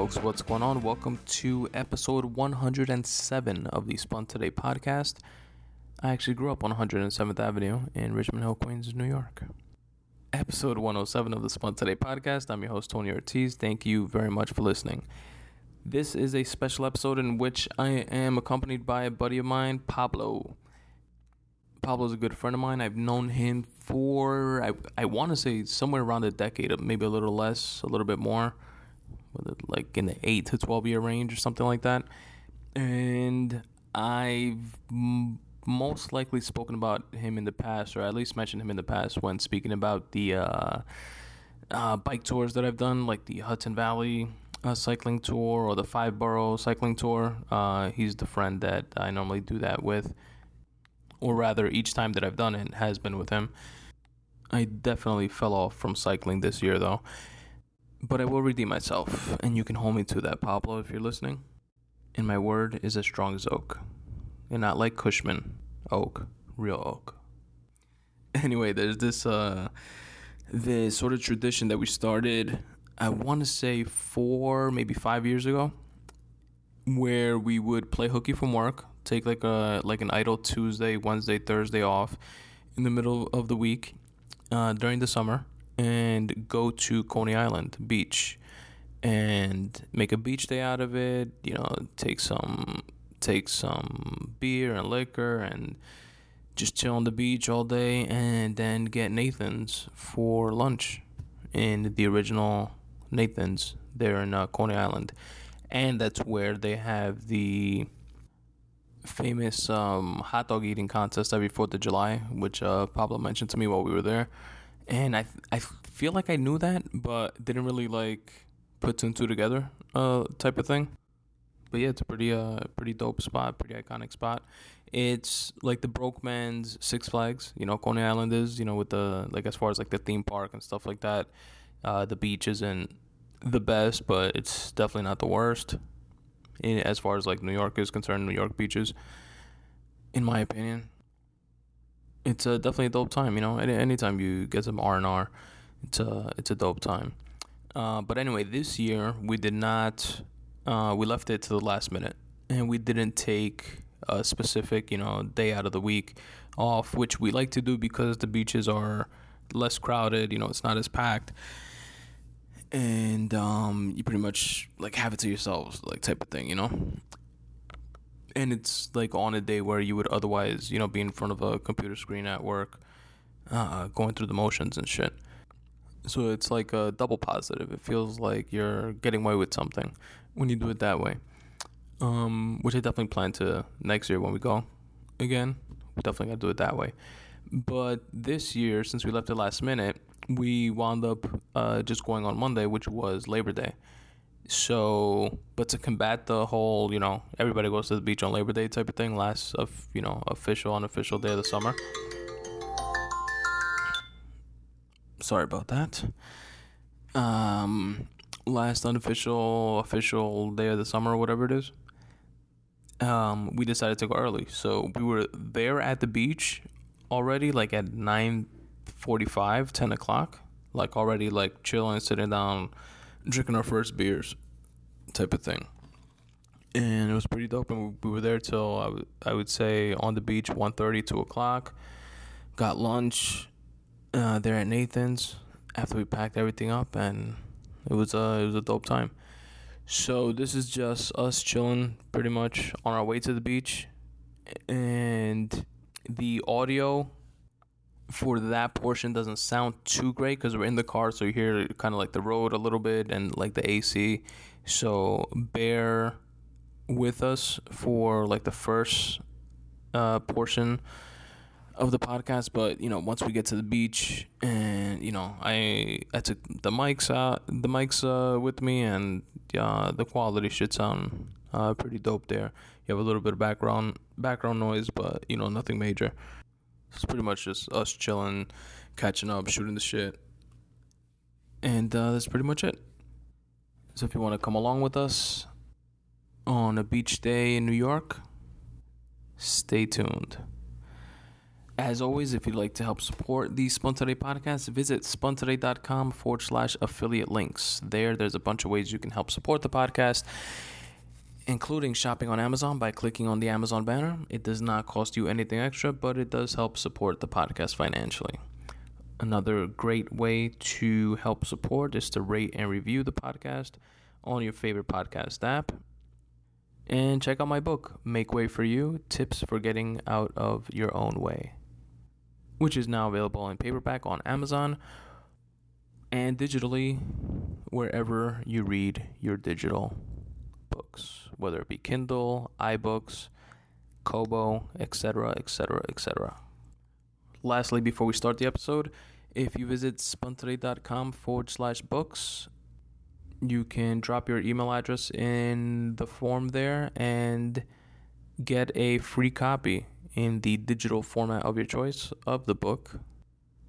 Folks? What's going on? Welcome to episode 107 of the Spun Today podcast. I actually grew up on 107th Avenue in Richmond Hill, Queens, New York. Episode 107 of the Spun Today podcast. I'm your host, Tony Ortiz. Thank you very much for listening. This is a special episode in which I am accompanied by a buddy of mine, Pablo. Pablo's a good friend of mine. I've known him for, I, I want to say, somewhere around a decade, maybe a little less, a little bit more, like in the 8 to 12 year range or something like that. And I've most likely spoken about him in the past, or at least mentioned him in the past when speaking about the uh, uh, bike tours that I've done, like the Hudson Valley uh, cycling tour or the Five Borough cycling tour. Uh, he's the friend that I normally do that with or rather, each time that I've done it has been with him. I definitely fell off from cycling this year, though. But I will redeem myself, and you can hold me to that, Pablo, if you're listening. And my word is as strong as oak, and not like Cushman oak, real oak. Anyway, there's this uh, this sort of tradition that we started. I want to say four, maybe five years ago, where we would play hooky from work take like a like an idle Tuesday, Wednesday, Thursday off in the middle of the week uh, during the summer and go to Coney Island beach and make a beach day out of it. You know, take some take some beer and liquor and just chill on the beach all day and then get Nathan's for lunch in the original Nathan's there in uh, Coney Island. And that's where they have the famous um, hot dog eating contest every Fourth of July, which uh, Pablo mentioned to me while we were there, and I I feel like I knew that, but didn't really like put two and two together, uh, type of thing. But yeah, it's a pretty uh pretty dope spot, pretty iconic spot. It's like the broke man's Six Flags, you know, Coney Island is, you know, with the like as far as like the theme park and stuff like that. Uh, the beach isn't the best, but it's definitely not the worst in, as far as like New York is concerned, New York beaches, in my opinion. It's a definitely a dope time, you know. Any anytime you get some R and R, it's a it's a dope time. Uh, but anyway, this year we did not. Uh, we left it to the last minute, and we didn't take a specific, you know, day out of the week off, which we like to do because the beaches are less crowded. You know, it's not as packed and um, you pretty much like have it to yourselves, like type of thing, you know. And it's like on a day where you would otherwise, you know, be in front of a computer screen at work, uh, going through the motions and shit. So it's like a double positive. It feels like you're getting away with something when you do it that way. Um, which I definitely plan to next year when we go again. We definitely gotta do it that way. But this year, since we left it last minute, we wound up uh, just going on Monday, which was Labor Day. So, but to combat the whole, you know, everybody goes to the beach on Labor Day type of thing, last of you know official unofficial day of the summer. Sorry about that. Um, last unofficial official day of the summer, or whatever it is. Um, we decided to go early, so we were there at the beach already, like at nine 45, 10 o'clock, like already like chilling, sitting down, drinking our first beers, type of thing. And it was pretty dope. And we were there till I, w- I would say on the beach 1.30, 2 o'clock. Got lunch uh, there at Nathan's after we packed everything up, and it was a it was a dope time. So this is just us chilling, pretty much on our way to the beach, and the audio for that portion doesn't sound too great because we're in the car, so you hear kind of like the road a little bit and like the AC. So bear with us for like the first uh, portion of the podcast. But you know, once we get to the beach, and you know, I I took the mics out, the mics uh, with me, and uh, the quality should sound uh, pretty dope. There, you have a little bit of background background noise, but you know, nothing major. It's pretty much just us chilling, catching up, shooting the shit. And uh, that's pretty much it. So if you want to come along with us on a beach day in New York, stay tuned. As always, if you'd like to help support the Today podcast, visit spuntoday.com forward slash affiliate links. There, there's a bunch of ways you can help support the podcast, including shopping on Amazon by clicking on the Amazon banner. It does not cost you anything extra, but it does help support the podcast financially. Another great way to help support is to rate and review the podcast on your favorite podcast app. And check out my book, Make Way for You Tips for Getting Out of Your Own Way which is now available in paperback on Amazon and digitally wherever you read your digital books, whether it be Kindle, iBooks, Kobo, etc., etc., etc. Lastly, before we start the episode, if you visit spuntoday.com forward slash books, you can drop your email address in the form there and get a free copy in the digital format of your choice of the book,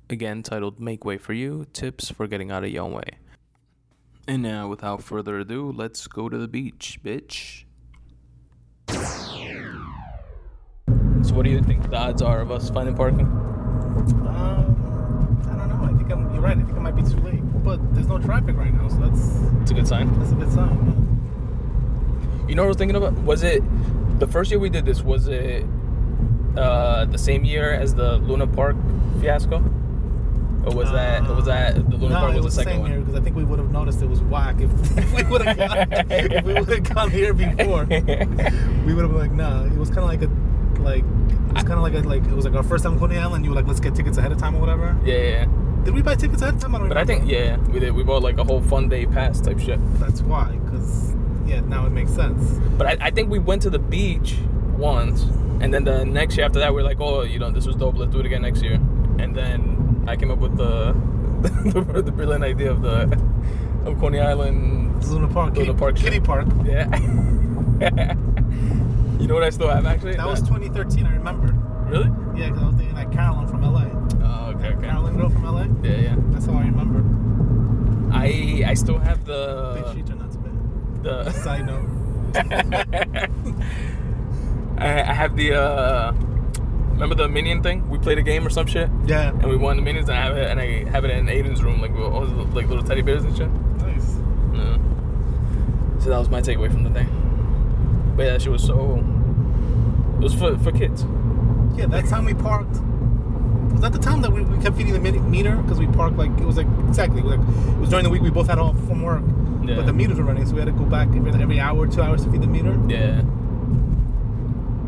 again titled Make Way for You Tips for Getting Out of Your Own Way. And now, without further ado, let's go to the beach, bitch. So, what do you think the odds are of us finding parking? Um, I don't know. I think I'm. You're right. I think it might be too late. But there's no traffic right now, so that's It's a good sign. that's a good sign. You know what I was thinking about? Was it the first year we did this? Was it uh, the same year as the Luna Park fiasco? Or was that was that the Luna no, Park it was was the second same one? because I think we would have noticed it was whack if, if we would have gone, if we would have gone here before. We would have been like, nah. It was kind of like a like it was kind of like a like it was like our first time in Coney Island. You were like, let's get tickets ahead of time or whatever. yeah, yeah. Did we buy tickets ahead of time? I don't But I think yeah, we did. We bought like a whole fun day pass type shit. that's why. Because yeah, now it makes sense. But I, I think we went to the beach once, and then the next year after that, we are like, oh, you know, this was dope. Let's do it again next year. And then I came up with the the, the brilliant idea of the of Coney Island. Luna Park, Luna Kitty Park. Kitty Park. Yeah. you know what I still have actually? That was 2013. I remember. really. Yeah, because I was thinking like Carolyn from LA. Oh, okay, okay. Carolyn girl from LA. Yeah, yeah. That's how I remember. I I still have the are not too bad. the. Side note. I, I have the uh remember the minion thing? We played a game or some shit, Yeah. and we won the minions, and I have it, and I have it in Aiden's room, like all like little teddy bears and shit. Nice. Yeah. So that was my takeaway from the day. But yeah, that shit was so. It was for for kids. Yeah, that time we parked. Was that the time that we, we kept feeding the meter? Because we parked like it was like exactly like it was during the week we both had off from work, Yeah. but the meters were running, so we had to go back every, every hour, two hours to feed the meter. Yeah.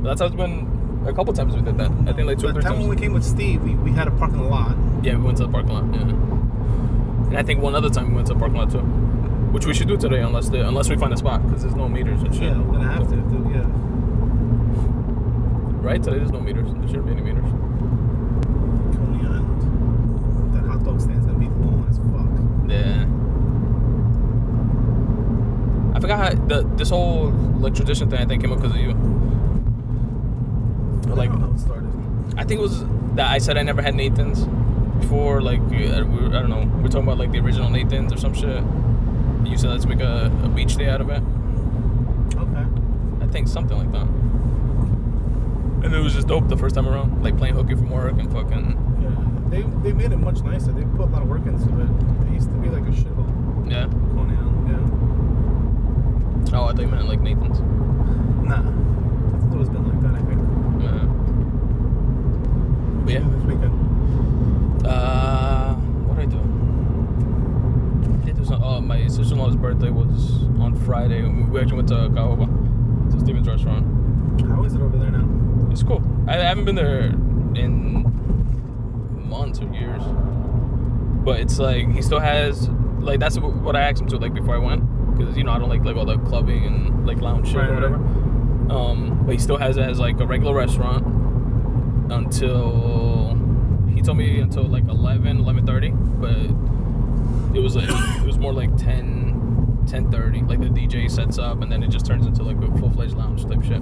But that's how it's been. A couple times we did that. I think like two or the three time times. when we came with Steve, we, we had a parking lot. Yeah, we went to the parking lot. Yeah. And I think one other time we went to the parking lot too, which we should do today unless the, unless we find a spot because there's no meters and shit. Yeah, we're gonna have to. Do, yeah. Right today there's no meters. There shouldn't be any meters. Coney Island. That hot dog stand's gonna be long as fuck. Yeah. I forgot how the this whole like tradition thing I think came up because of you. Like I don't know how it started. I think it was that I said I never had Nathan's before. Like we, I we I don't know, we are talking about like the original Nathan's or some shit. You said let's make a, a beach day out of it. Okay. I think something like that. And it was just dope the first time around, like playing hooky from work and fucking Yeah. They they made it much nicer. They put a lot of work into it. It used to be like a shithole. yeah. Coney Island. Yeah. Oh, I thought you meant like Nathan's. Nah. It's always been like that, I think. Yeah. But yeah. This weekend. Uh, what did I do? I did do some. Oh, my sister-in-law's birthday was on Friday. We actually went to Caoba, to Steven's restaurant. How is it over there now? It's cool. I I haven't been there in months or years, but it's like he still has like that's what I asked him to like before I went because you know I don't like like all the clubbing and like lounge shit Right, or whatever. Um, but he still has it as like a regular restaurant until he told me until like 11 11.30 but it was like it was more like 10 10.30 like the dj sets up and then it just turns into like a full-fledged lounge type shit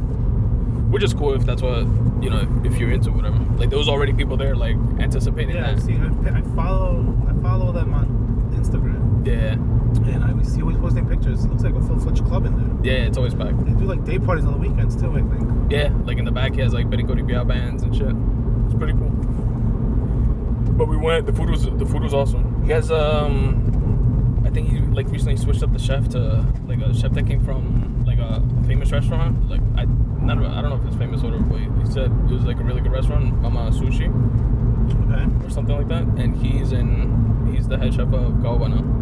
which is cool if that's what you know if, you're into whatever like there was already people there like anticipating Yeah, that see. I, I follow. I follow them on Instagram, yeah and I see always posting pictures. It looks like a full-fledged club in there. Yeah it's always packed They do like day parties on the weekends too. I think. yeah like in the back he has like Betty Cody Biao bands and shit It's pretty cool. But we went. The food was the food was awesome. He has um, I think he like recently switched up the chef to like a chef that came from like a famous restaurant. Like I not I don't know if it's famous or whatever, but he said it was like a really good restaurant, Mama Sushi Okay. or something like that. And he's in he's the head chef of Caoba now.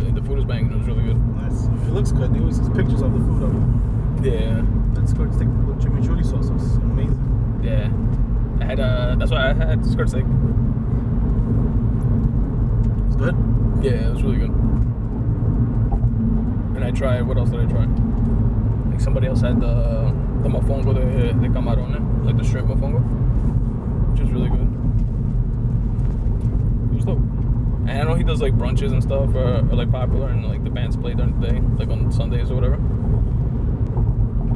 The, the food was banging. It was really good. Nice. It looks good. There was just pictures of the food it. Yeah. That skirt steak with chimichurri sauce was amazing. Yeah. I had uh that's why I had skirt steak. It's good. Yeah, it was really good. And I tried. What else did I try? Like somebody else had the the mofongo de, de camarón, like the shrimp mofongo, which is really good. It was dope. And I know he does like brunches and stuff, or, or like popular, and like the bands play during the day, like on Sundays or whatever.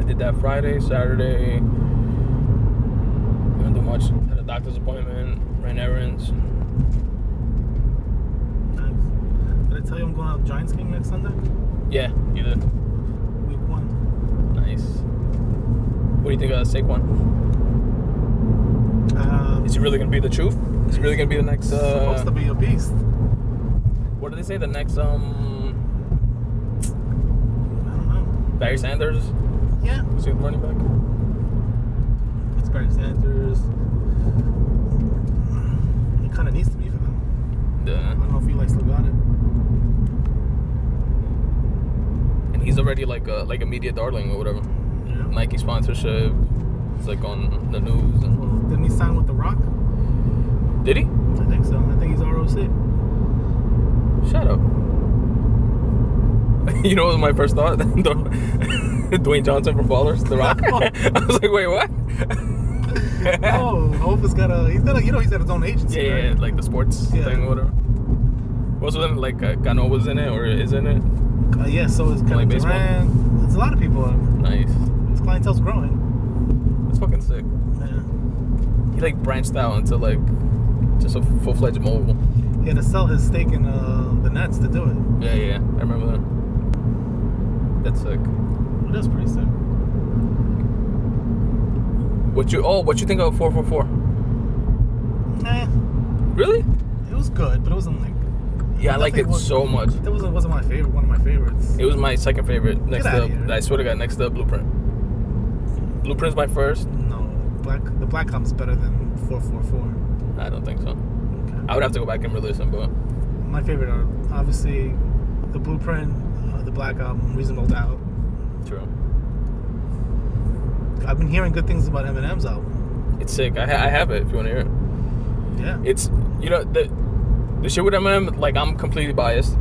I did that Friday, Saturday. Didn't do much. Had a doctor's appointment, ran errands. Nice. Did I tell you I'm going out Giants game next Sunday? Yeah, you did. Week one. Nice. What do you think of the Saquon? Um, Is he really gonna be the truth? Is he really gonna be the next? supposed Uh, to be a beast. What do they say? The next um I don't know. Barry Sanders? Yeah. Is he the running back? It's Barry Sanders. It kind of needs to be for them. Yeah. I don't know if Eli still got it. And he's already like a like a media darling or whatever. Yeah. Nike sponsorship. It's like on the news and. Didn't he sign with The Rock? Did he? I think so. I think he's ROC. Shut up. you know what was my first thought? Dwayne Johnson from Ballers, The Rock. I was like, wait, what? oh, Hope has got a. He's got a. You know, he's got his own agency. Yeah, right? yeah, like the sports Yeah. thing or whatever. What's in it? Like uh, Cano was in it or is in it? Uh, yeah. So is Kevin baseball? Durant. There's a lot of people. Nice. His clientele's growing. That's fucking sick. Yeah. He like branched out into like just a full fledged mogul. He had to sell his stake in uh, Nets to do it. Yeah, yeah, I remember that. That's sick. It is pretty sick. What you? Oh, what you think of four four four? Eh, Really? it was good, but it wasn't like. Yeah, I liked it was- so much. That wasn't wasn't my favorite. One of my favorites. It was my second favorite. Next here. I swear to God, next to Blueprint. Blueprint's my first. No, black. The Black Op's better than four four four. I don't think so. Okay. I would have to go back and re-listen, but My favorite are obviously the Blueprint, uh, the Black Album, Reasonable Doubt. true. I've been hearing good things about Eminem's album. It's sick. I, ha- I have it if you want to hear it. Yeah. It's you know the the shit with Eminem. Like I'm completely biased.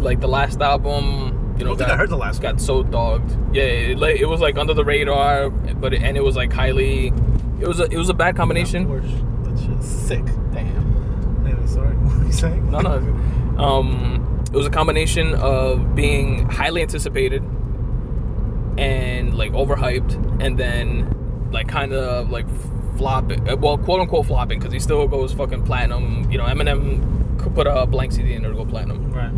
Like the last album, you know, I don't I heard the last got one. so dogged. Yeah, it, like, it was like under the radar, but it, and it was like highly. It was a it was a bad combination. Porsche. That shit's sick. Damn. Anyway, sorry. What were you saying? No, no. Um, it was a combination of being highly anticipated and like overhyped, and then like kind of like flopping. uh, Well, quote unquote flopping because he still goes fucking platinum. You know, Eminem could put a blank CD in there to go platinum. Right.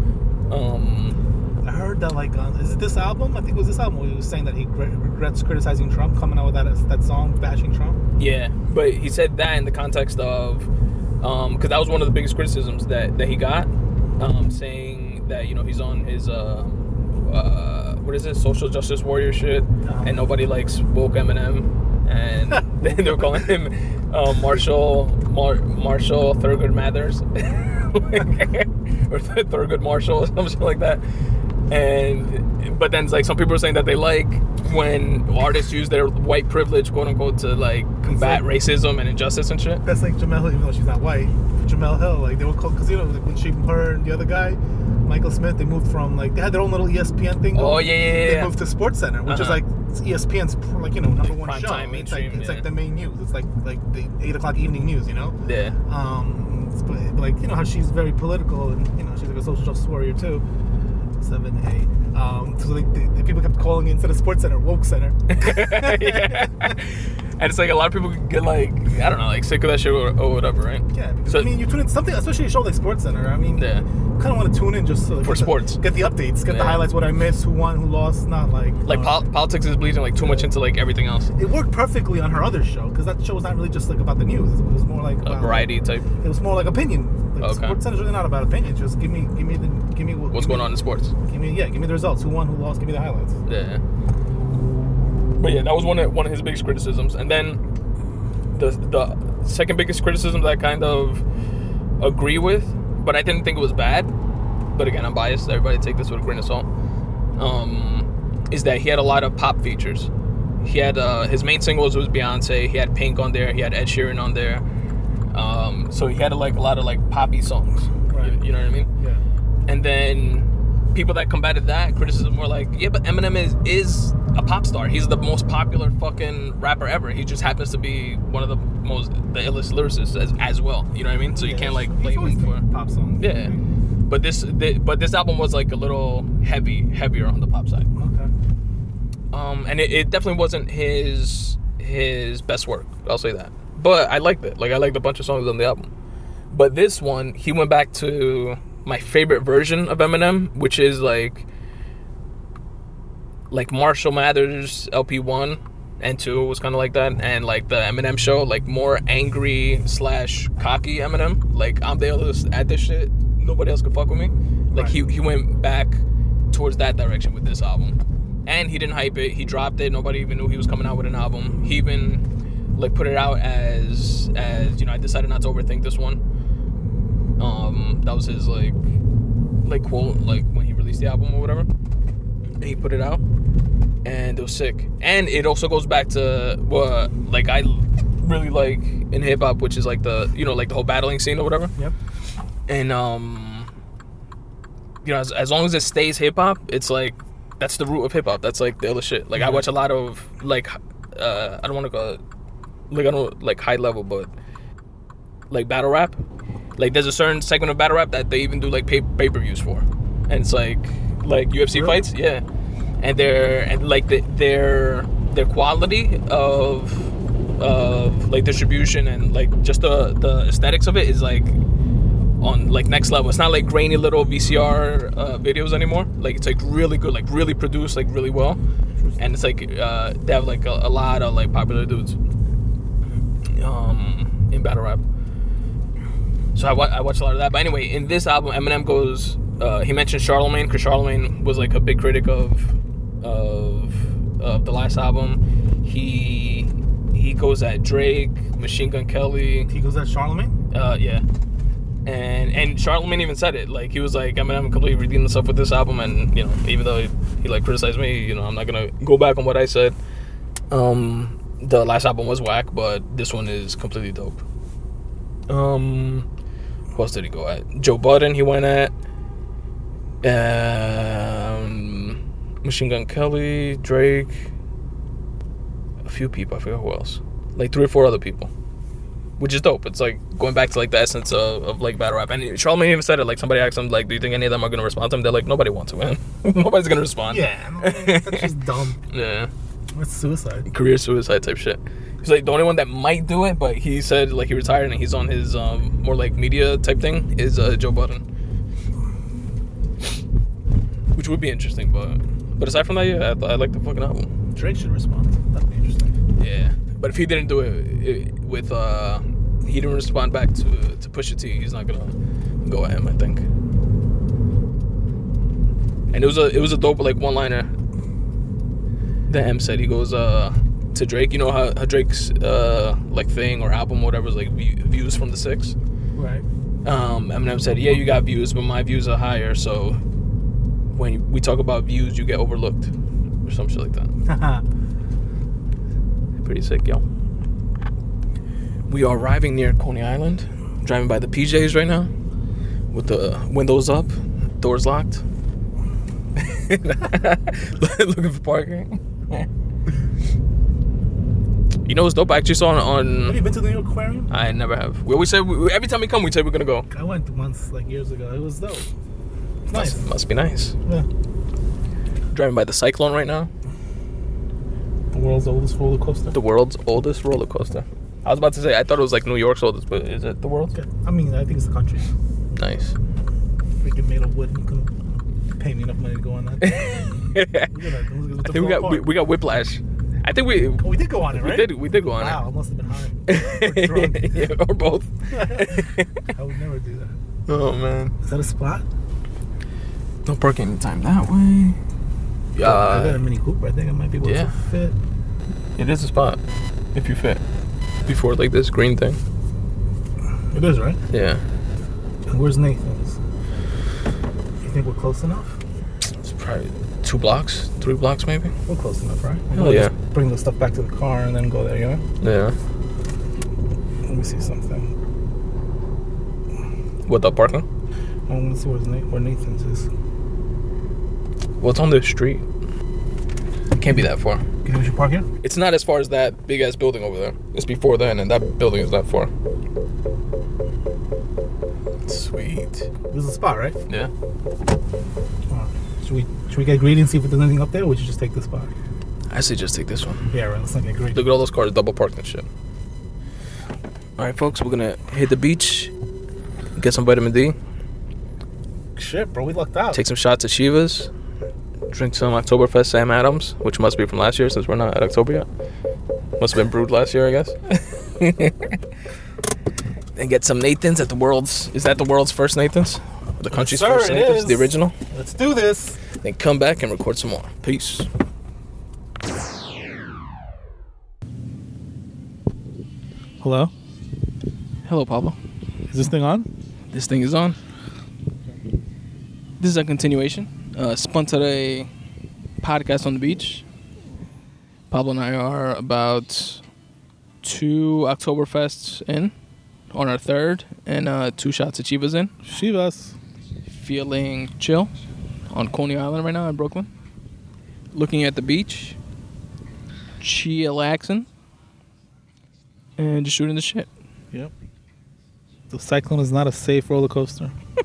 Um, I heard that like uh, is it this album? I think it was this album where he was saying that he gre- regrets criticizing Trump, coming out with that that song bashing Trump. yeah, but he said that in the context of because that was one of the biggest criticisms that that he got, um, saying that you know he's on his. Uh, uh, what is it? Social justice warrior shit, and nobody likes woke Eminem, and they they were calling him uh, Marshall Mar- Marshall Thurgood Mathers, or Thurgood Marshall or something like that. And but then it's like some people are saying that they like when artists use their white privilege, quote unquote, to like combat like- racism and injustice and shit. That's like Jemele Hill, even though she's not white. Jemele Hill, like they were called because you know like when she, her, and the other guy, Michael Smith, they moved from like they had their own little ESPN thing. Oh, yeah, yeah, yeah, They moved to Sports Center, which is Uh-huh. like E ESPN's like you know number one prime show. time, it's like it's yeah. like the main news. It's like like the eight o'clock evening news. You know. Yeah. Um, but, but, like you know how she's very political and you know she's like a social justice warrior too. Seven A. Um, so like the, the people kept calling into the Sports Center, woke center. yeah. And it's like a lot of people get like I don't know, like sick of that shit or, or whatever, right? Yeah, because, So- I mean, you tune in something, especially a show like Sports Center. I mean, Yeah. kind of want to tune in just to, For get the- sports. get the updates, get Yeah. the highlights, what I missed, who won, who lost. Not like Like uh, pol- politics is bleeding like too much into like everything else, it worked perfectly on her other show because that show was not really just like about the news. It was more like a about, variety type. It was more like opinion. Like Okay. Sports Center's really not about opinion. Just give me, give me the, give me what- What's give going me- on in sports? Give me, yeah, give me the results. Who won, who lost. Give me the highlights. Yeah. But yeah, that was one of one of his biggest criticisms, and then the the second biggest criticism that I kind of agree with, but I didn't think it was bad. But again, I'm biased. Everybody take this with a grain of salt. Um, is that he had a lot of pop features. He had uh, his main singles was Beyonce. He had Pink on there. He had Ed Sheeran on there. Um, so he had like a lot of like poppy songs. Right. You, you know what I mean? Yeah. And then people that combated that criticism were like, yeah, but Eminem is is a pop star. He's the most popular fucking rapper ever. He just happens to be one of the most the illest lyricists as, as well. You know what I mean? So you Yeah, can't like blame him for. pop songs. Yeah. But this, thi- but this album was like a little heavy, heavier on the pop side. Okay. Um, and it, it definitely wasn't his his best work. I'll say that. But I liked it. Like I liked a bunch of songs on the album. But this one, he went back to my favorite version of Eminem, which is like like Marshall Mathers LP one and two was kind of like that, and like the Eminem show, like more angry slash cocky Eminem. Like I'm the illest at this shit. Nobody else could fuck with me. Like he he went back towards that direction with this album, and he didn't hype it. He dropped it. Nobody even knew he was coming out with an album. He even like put it out as as you know I decided not to overthink this one. Um, that was his like like quote like when he released the album or whatever. And he put it out, and it was sick. And it also goes back to what like I really like in hip hop, which is like the you know like the whole battling scene or whatever. Yep. And um, you know as, as long as it stays hip hop, it's like that's the root of hip hop. That's like the other shit. Like I watch a lot of like uh I don't want to go like I don't like high level, but like battle rap. Like there's a certain segment of battle rap that they even do like pay pay per views for, and it's like like UFC Really? fights, yeah. And they're and like the, their their quality of of like distribution and like just the the aesthetics of it is like on like next level. It's not like grainy little VCR uh, videos anymore. Like it's like really good, like really produced, like really well. And it's like uh, they have like a, a lot of like popular dudes um, in battle rap. So I, wa- I watched a lot of that. But anyway, in this album, Eminem goes. Uh, he mentioned Charlemagne because Charlemagne was like a big critic of of of the last album. He he goes at Drake, Machine Gun Kelly. He goes at Charlemagne. Uh, yeah. And and Charlemagne even said it. Like he was like, I mean, I'm completely redeeming myself with this album, and you know, even though he, he like criticized me, you know, I'm not gonna go back on what I said. Um, the last album was whack, but this one is completely dope. Um, who else did he go at? Joe Budden. He went at. Um, Machine Gun Kelly, Drake, a few people. I forget who else. Like three or four other people which is dope. It's like going back to like the essence of, of like battle rap. And Charlemagne even said it. Like somebody asked him, like, "Do you think any of them are gonna respond to him?" They're like, "Nobody wants to, man. Nobody's gonna respond." Yeah, no, that's just dumb. yeah, That's suicide. career suicide type shit. He's like the only one that might do it, but he said like he retired and he's on his um more like media type thing is uh, Joe Budden, which would be interesting. But but aside from that, yeah, I, I like the fucking album. Drake should respond. That'd be interesting. Yeah, but if he didn't do it, it with uh, he didn't respond back to push it to Pusha T. He's not gonna go at him. I think. And it was a it was a dope like one liner. That M said he goes uh to Drake. You know how, how Drake's uh like thing or album or whatever is like view, views from the six. Right. Um, Eminem said, "Yeah, you got views, but my views are higher. So when we talk about views, you get overlooked, or some shit like that." Pretty sick, yo. We are arriving near Coney Island, driving by the PJs right now, with the windows up, doors locked. Looking for parking. you know what's dope? I actually saw on. Have you been to the New York Aquarium? I never have. We always say we, every time we come, we say we're gonna go. I went once, like years ago. It was dope. It's nice. Must, must be nice. Yeah. Driving by the cyclone right now. The world's oldest roller coaster. The world's oldest roller coaster. I was about to say I thought it was like New York's oldest, but is it the world's? Okay. I mean, I think it's the country. Nice. Freaking made of wood. You can pay me enough money to go on that. I Look at that. Look at the think we got we, we got whiplash. I think we Oh, we did go on it, right? we did we did go on it. Wow, I must have been high. Or drunk. Yeah, or both. I would never do that. oh man. Is that a spot? No parking time that way. Yeah I got a Uh, Mini Cooper. I think I might be able yeah. to fit. it is a spot if you fit before like this green thing. It is, right? Yeah. And where's Nathan's? You think we're close enough? It's probably two blocks, three blocks maybe. We're close enough, right? Hell We'll yeah. just bring the stuff back to the car and then go there, you know? Yeah. Let me see something. What the parking? I want to see where's Na- where Nathan's is. Well, it's on the street. It can't be that far. Can we should park here? It's not as far as that big ass building over there. It's before then, and that building is that far. Sweet. This is a spot, right? Yeah. Alright. Should we should we get greedy and see if there's anything up there, or we should just take this spot? I say just take this one. Yeah, right. Let's not get greedy. Look at all those cars double parked and shit. All right, folks, we're gonna hit the beach, get some vitamin D, Shit, bro, we lucked out. take some shots at Chivas, drink some Oktoberfest Sam Adams, which must be from last year since we're not at October yet. Must have been brewed last year, I guess. and get some Nathan's at the world's. Is that the world's first Nathan's? The country's sir, first it Nathan's, is. the original. Let's do this. Then come back and record some more. Peace. Hello. Hello, Pablo. Is this thing on? This thing is on. This is a continuation. Uh, spun today podcast on the beach. Pablo and I are about two Oktoberfests in, on our third, and uh, two shots of Chivas in. Chivas. Feeling chill on Coney Island right now in Brooklyn. Looking at the beach, chillaxing, and just shooting the shit. Yep. The Cyclone is not a safe roller coaster.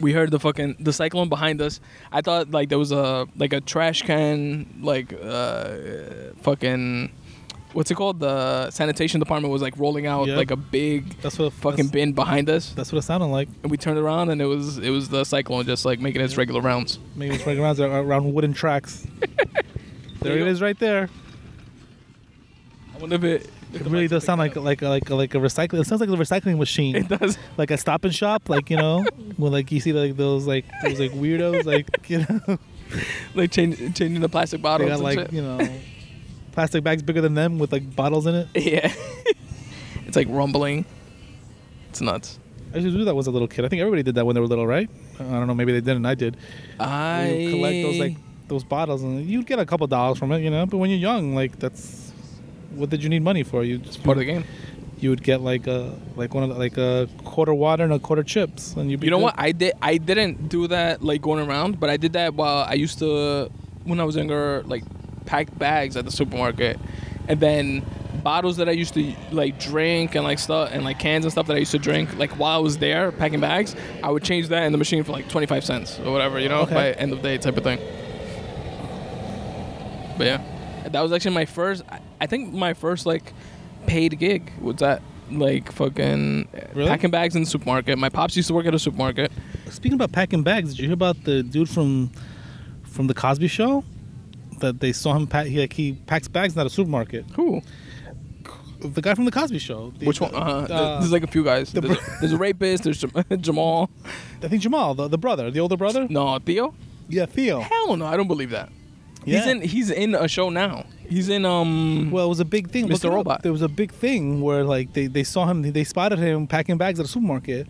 we heard the fucking the cyclone behind us. I thought like there was a like a trash can like uh fucking what's it called? The sanitation department was like rolling out Yep. like a big That's what fucking bin behind us. that's what it sounded like. And we turned around and it was it was the cyclone just like making its regular rounds. Maybe it's right around around wooden tracks. there it is, right there. I wonder if it It really does sound like like like like a recycling. It sounds like a recycling machine, it does. like a Stop and Shop, like you know, when like you see like those like those like weirdos, like you know, Like change, changing the plastic bottles. they got like shit. you know, plastic bags bigger than them with like bottles in it. Yeah. it's like rumbling. It's nuts. I used to do that when I was a little kid. I think everybody did that when they were little, right? I don't know. Maybe they didn't. I did. I You collect those like those bottles, and you'd get a couple dollars from it, you know. But when you're young, like that's what did you need money for? You just part of the game. you would get like a like one of the, like a quarter water and a quarter chips, and you'd be You know what? I did. I didn't do that like going around, but I did that while I used to when I was younger, like pack bags at the supermarket, and then bottles that I used to like drink and like stuff and like cans and stuff that I used to drink. Like while I was there packing bags, I would change that in the machine for like twenty five cents or whatever, you know, Okay. by end of day type of thing. But yeah, that was actually my first. I- I think my first like paid gig was that like fucking Really? packing bags in the supermarket. My pops used to work at a supermarket. Speaking about packing bags, did you hear about the dude from from the Cosby Show? That they saw him pack. He like he packs bags at a supermarket. Who? The guy from the Cosby Show. The- Which one? Uh, uh, there's like a few guys. the There's, a, there's a rapist. There's Jam- Jamal. I think Jamal, the, the brother, the older brother. No, Theo. Yeah, Theo. Hell no, I don't believe that. He's Yeah. in. He's in a show now. He's in um. Well, it was a big thing. Mr. up. Robot. There was a big thing where like they, they saw him, they spotted him packing bags at a supermarket.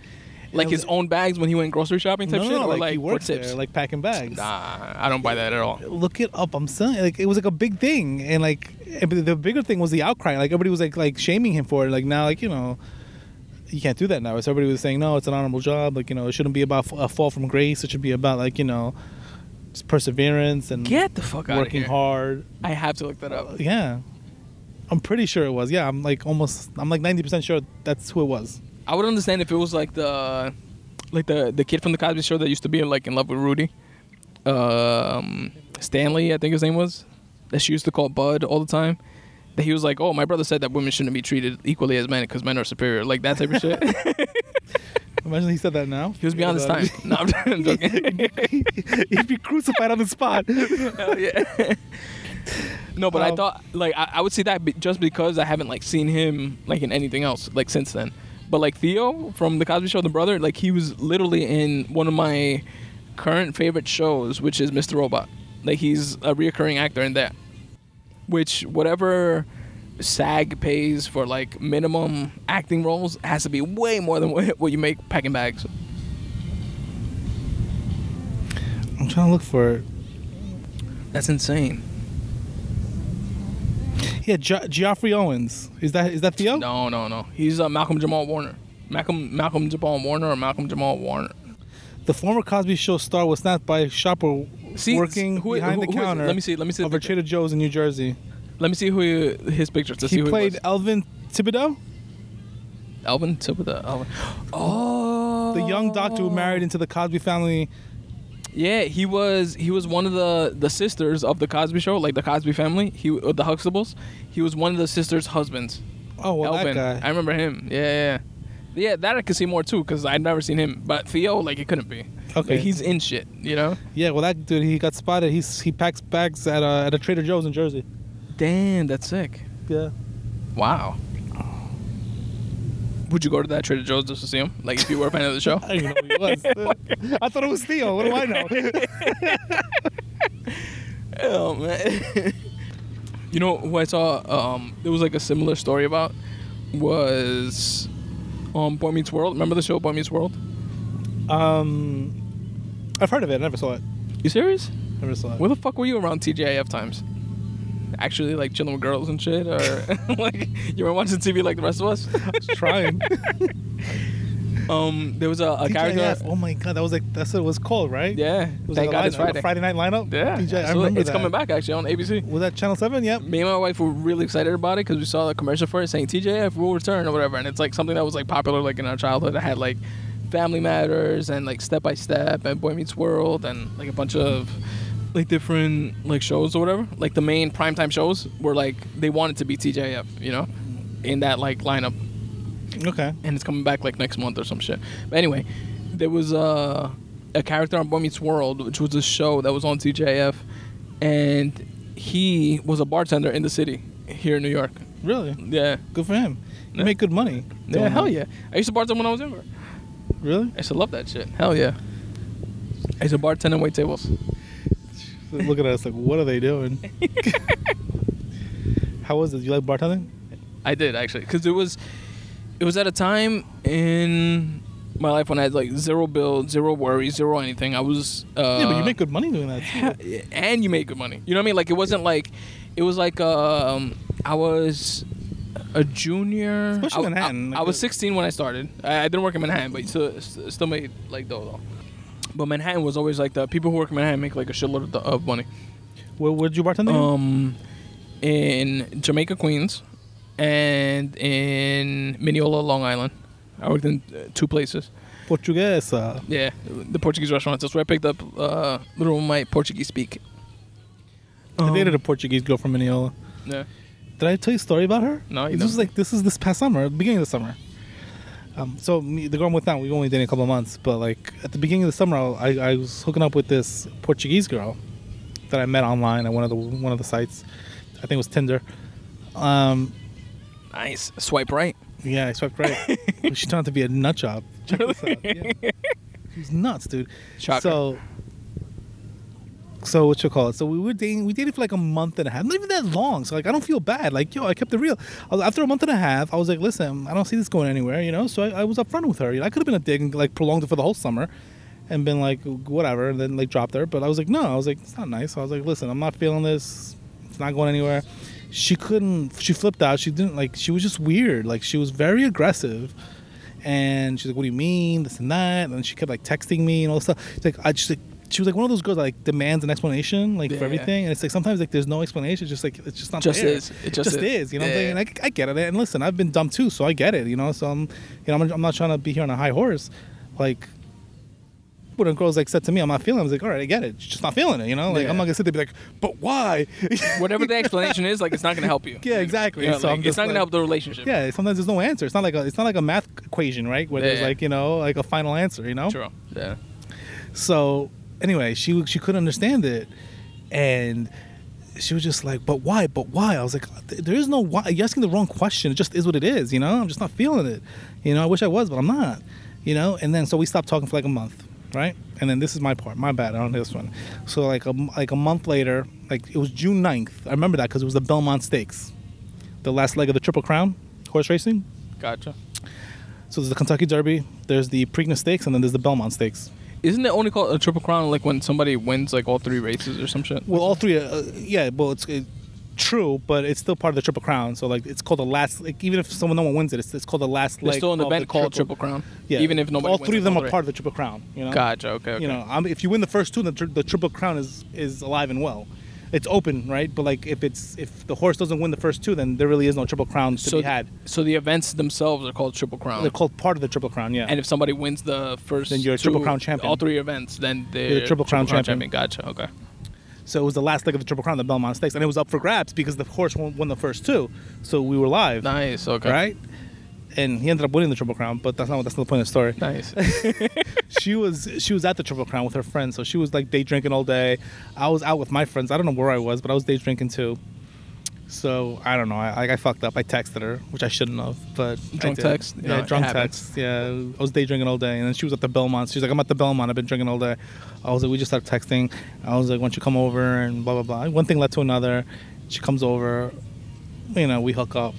Like his own bags when he went grocery shopping type no, shit, or like, like, he works tips. there, like packing bags. nah, I don't buy that at all. Look it up. I'm saying like it was like a big thing, and like the bigger thing was the outcry. Like everybody was like like shaming him for it. Like now, like you know, you can't do that now. So everybody was saying no, it's an honorable job. Like you know, it shouldn't be about a fall from grace. It should be about like you know, perseverance and Get the fuck out working hard. I have to look that up. Yeah, I'm pretty sure it was. Yeah, I'm like almost. I'm like 90 percent sure that's who it was. I would understand if it was like the, like the the kid from the Cosby Show that used to be like in love with Rudy, um, Stanley, I think his name was. that she used to call Bud all the time. That he was like, "Oh, my brother said that women shouldn't be treated equally as men because men are superior." Like that type of shit. Imagine he said that now. he was beyond his time. No, I'm, I'm joking. He'd be crucified on the spot. Hell yeah. no, but I Um, thought like I, I would say that be, just because I haven't like seen him like in anything else like since then. But like Theo from the Cosby Show, the brother, like he was literally in one of my current favorite shows, which is Mr. Robot. Like he's a reoccurring actor in that. Which whatever SAG pays for like minimum acting roles has to be way more than what what you make packing bags. I'm trying to look for it. That's insane. Yeah, Ge- Geoffrey Owens. Is that is that Theo? No, no, no. He's uh, Malcolm Jamal Warner. Malcolm Malcolm Jamal Warner or Malcolm Jamal Warner. The former Cosby Show star was snapped by a shopper See, working who- behind who- the who it? counter. Let me see. Let me see. the Of a. Trader Joe's in New Jersey. Let me see who he, his picture to see He who played he was. Elvin Tibideaux, Alvin Tibideaux. Alvin. Oh, the young doctor who married into the Cosby family. Yeah, he was. He was one of the the sisters of the Cosby Show, like the Cosby family. He uh, the Huxtables. He was one of the sisters' husbands. Oh, well, Elvin. that guy. I remember him. Yeah, yeah. Yeah, that I could see more too, cause I'd never seen him. But Theo, like, it couldn't be. Okay. Like, he's in shit, you know. Yeah, well, that dude, he got spotted. He's he packs bags at a, at a Trader Joe's in Jersey. Damn, that's sick. Yeah. Wow. Would you go to that Trader Joe's just to see him? Like if you were a fan of the show? I didn't even know who he was. I thought it was Theo. What do I know? oh man. you know who I saw? Um, there was like a similar story about was um Boy Meets World. Remember the show Boy Meets World? um, I've heard of it. I never saw it. You serious? Never saw it. Where the fuck were you around TGIF times? Actually, like chilling with girls and shit, or like you were watching TV like the rest of us? I was Trying. Um, there was a, a character. Oh my god, that was like that's what it was called, right? Yeah, It was thank like God a it's Friday. Friday night lineup. Yeah, TGI, I remember it's that. coming back actually on ABC. Was that Channel Seven? Yep. Me and my wife were really excited about it because we saw the commercial for it saying TJF will return or whatever, and it's like something that was like popular like in our childhood. I had like Family Matters and like Step by Step and Boy Meets World and like a bunch of like different like shows or whatever. Like the main primetime shows were like they wanted to be TJF, you know, in that like lineup, Okay. and it's coming back like next month or some shit. But anyway, there was uh, a character on Boy Meets World, which was a show that was on TJF, and he was a bartender in the city here in New York. Really? Yeah. Good for him. Yeah. made good money. Yeah, hell that. yeah. I used to bartend when I was younger. Really? I used to love that shit. Hell yeah. I used to bartend and wait tables. Look at us. Like, what are they doing? How was it? You like bartending? I did actually, because it was, it was at a time in my life when I had like zero bill, zero worry, zero anything. I was. Uh, yeah, but you make good money doing that. Too. and you make good money. You know what I mean? Like it wasn't like, it was like um, I was a junior. Especially I, Manhattan, I, I was 16 when I started. I, I didn't work in Manhattan, but still, still made like dough though. But Manhattan was always like the people who work in Manhattan make like a shitload of, of money. Where would you bartend? Um, in Jamaica, Queens, and in Mineola, Long Island. I worked in uh, two places. Portuguesa. Yeah, the Portuguese restaurants. That's where I picked up uh, little my Portuguese speak. I Um, dated a Portuguese girl from Mineola. Yeah. Did I tell you a story about her? No, you This was didn't. like this is this past summer, beginning of the summer. Um, so me, the girl I'm with now, we've only dated a couple of months, but like at the beginning of the summer, I, I was hooking up with this Portuguese girl that I met online at one of the one of the sites. I think it was Tinder. Um, Nice. Swipe right. yeah, I swiped right. she turned out to be a nut job. Check this out. Yeah. She's nuts, dude. Shocker. So, so what you call it? So we were dating. We dated for like a month and a half. Not even that long. So like, I don't feel bad. Like, yo, I kept it real. After a month and a half, I was like, listen, I don't see this going anywhere. You know. So I, I was upfront with her. You know, I could have been a dick and like prolonged it for the whole summer, and been like, whatever, and then like dropped her. But I was like, no. I was like, it's not nice. I was like, listen, I'm not feeling this. It's not going anywhere. She couldn't. She flipped out. She didn't like. She was just weird. Like she was very aggressive. And she's like, "What do you mean? This and that." And she kept like texting me and all this stuff. It's like I just like she was like one of those girls that like demands an explanation like Yeah. for everything. And it's like sometimes like there's no explanation. It's just like it's just not Just there. is. It just is. You know what I'm saying? And I, I get it. And listen, I've been dumb too, so I get it. You know, so I'm you know I'm, I'm not trying to be here on a high horse. Like when a girl's like said to me, I'm not feeling. it, I was like, all right, I get it. She's just not feeling it. You know, like Yeah. I'm not gonna sit there and be like, but why? Whatever the explanation is, like it's not gonna help you. yeah, exactly. You know, so like, it's just not gonna help the relationship. Yeah, sometimes there's no answer. It's not like a it's not like a math equation, right? Where there's like you know like a final answer. You know. True. Yeah. So anyway, she she couldn't understand it, and she was just like, "But why? But why?" I was like, "There is no why. You're asking the wrong question. It just is what it is. You know. I'm just not feeling it. You know. I wish I was, but I'm not. You know." And then so we stopped talking for like a month, right? And then this is my part, my bad on this one. So like a like a month later, like it was June 9th. I remember that because it was the Belmont Stakes, the last leg of the Triple Crown horse racing. Gotcha. So there's the Kentucky Derby, there's the Preakness Stakes, and then there's the Belmont Stakes. Isn't it only called a triple crown like when somebody wins like all three races or some shit? Well, all three, uh, yeah. Well, it's it, true, but it's still part of the Triple Crown. So like, it's called the last. Like, even if someone no one wins it, it's, it's called the last leg. still an event called Triple Crown. Yeah, Even if nobody all three of them are three. part of the Triple Crown. You know. Gotcha. Okay. okay. You know, um, if you win the first two, the, tri- the Triple Crown is is alive and well. It's open, right? But like, if it's if the horse doesn't win the first two, then there really is no Triple Crown to so be had. so the events themselves are called Triple Crown. They're called part of the Triple Crown. Yeah. and if somebody wins the first, Then you're a Triple Crown champion. All three events, then they're You're a Triple Crown champion. Gotcha. Okay. So it was the last leg of the Triple Crown, the Belmont Stakes, and it was up for grabs because the horse won, won the first two. So we were live, Nice. Okay. right? And he ended up winning the Triple Crown, but that's not that's not the point of the story. Nice. she was she was at the Triple Crown with her friends, so she was like day drinking all day. I was out with my friends. I don't know where I was, but I was day drinking too. So I don't know. I I, I fucked up. I texted her, which I shouldn't have, but Drunk text? Yeah, No, drunk text. Yeah, I was day drinking all day, and then she was at the Belmont. She was like, "I'm at the Belmont. I've been drinking all day." I was like, "We just started texting." I was like, "Why don't you come over?" And blah blah blah. One thing led to another. She comes over. You know, we hook up.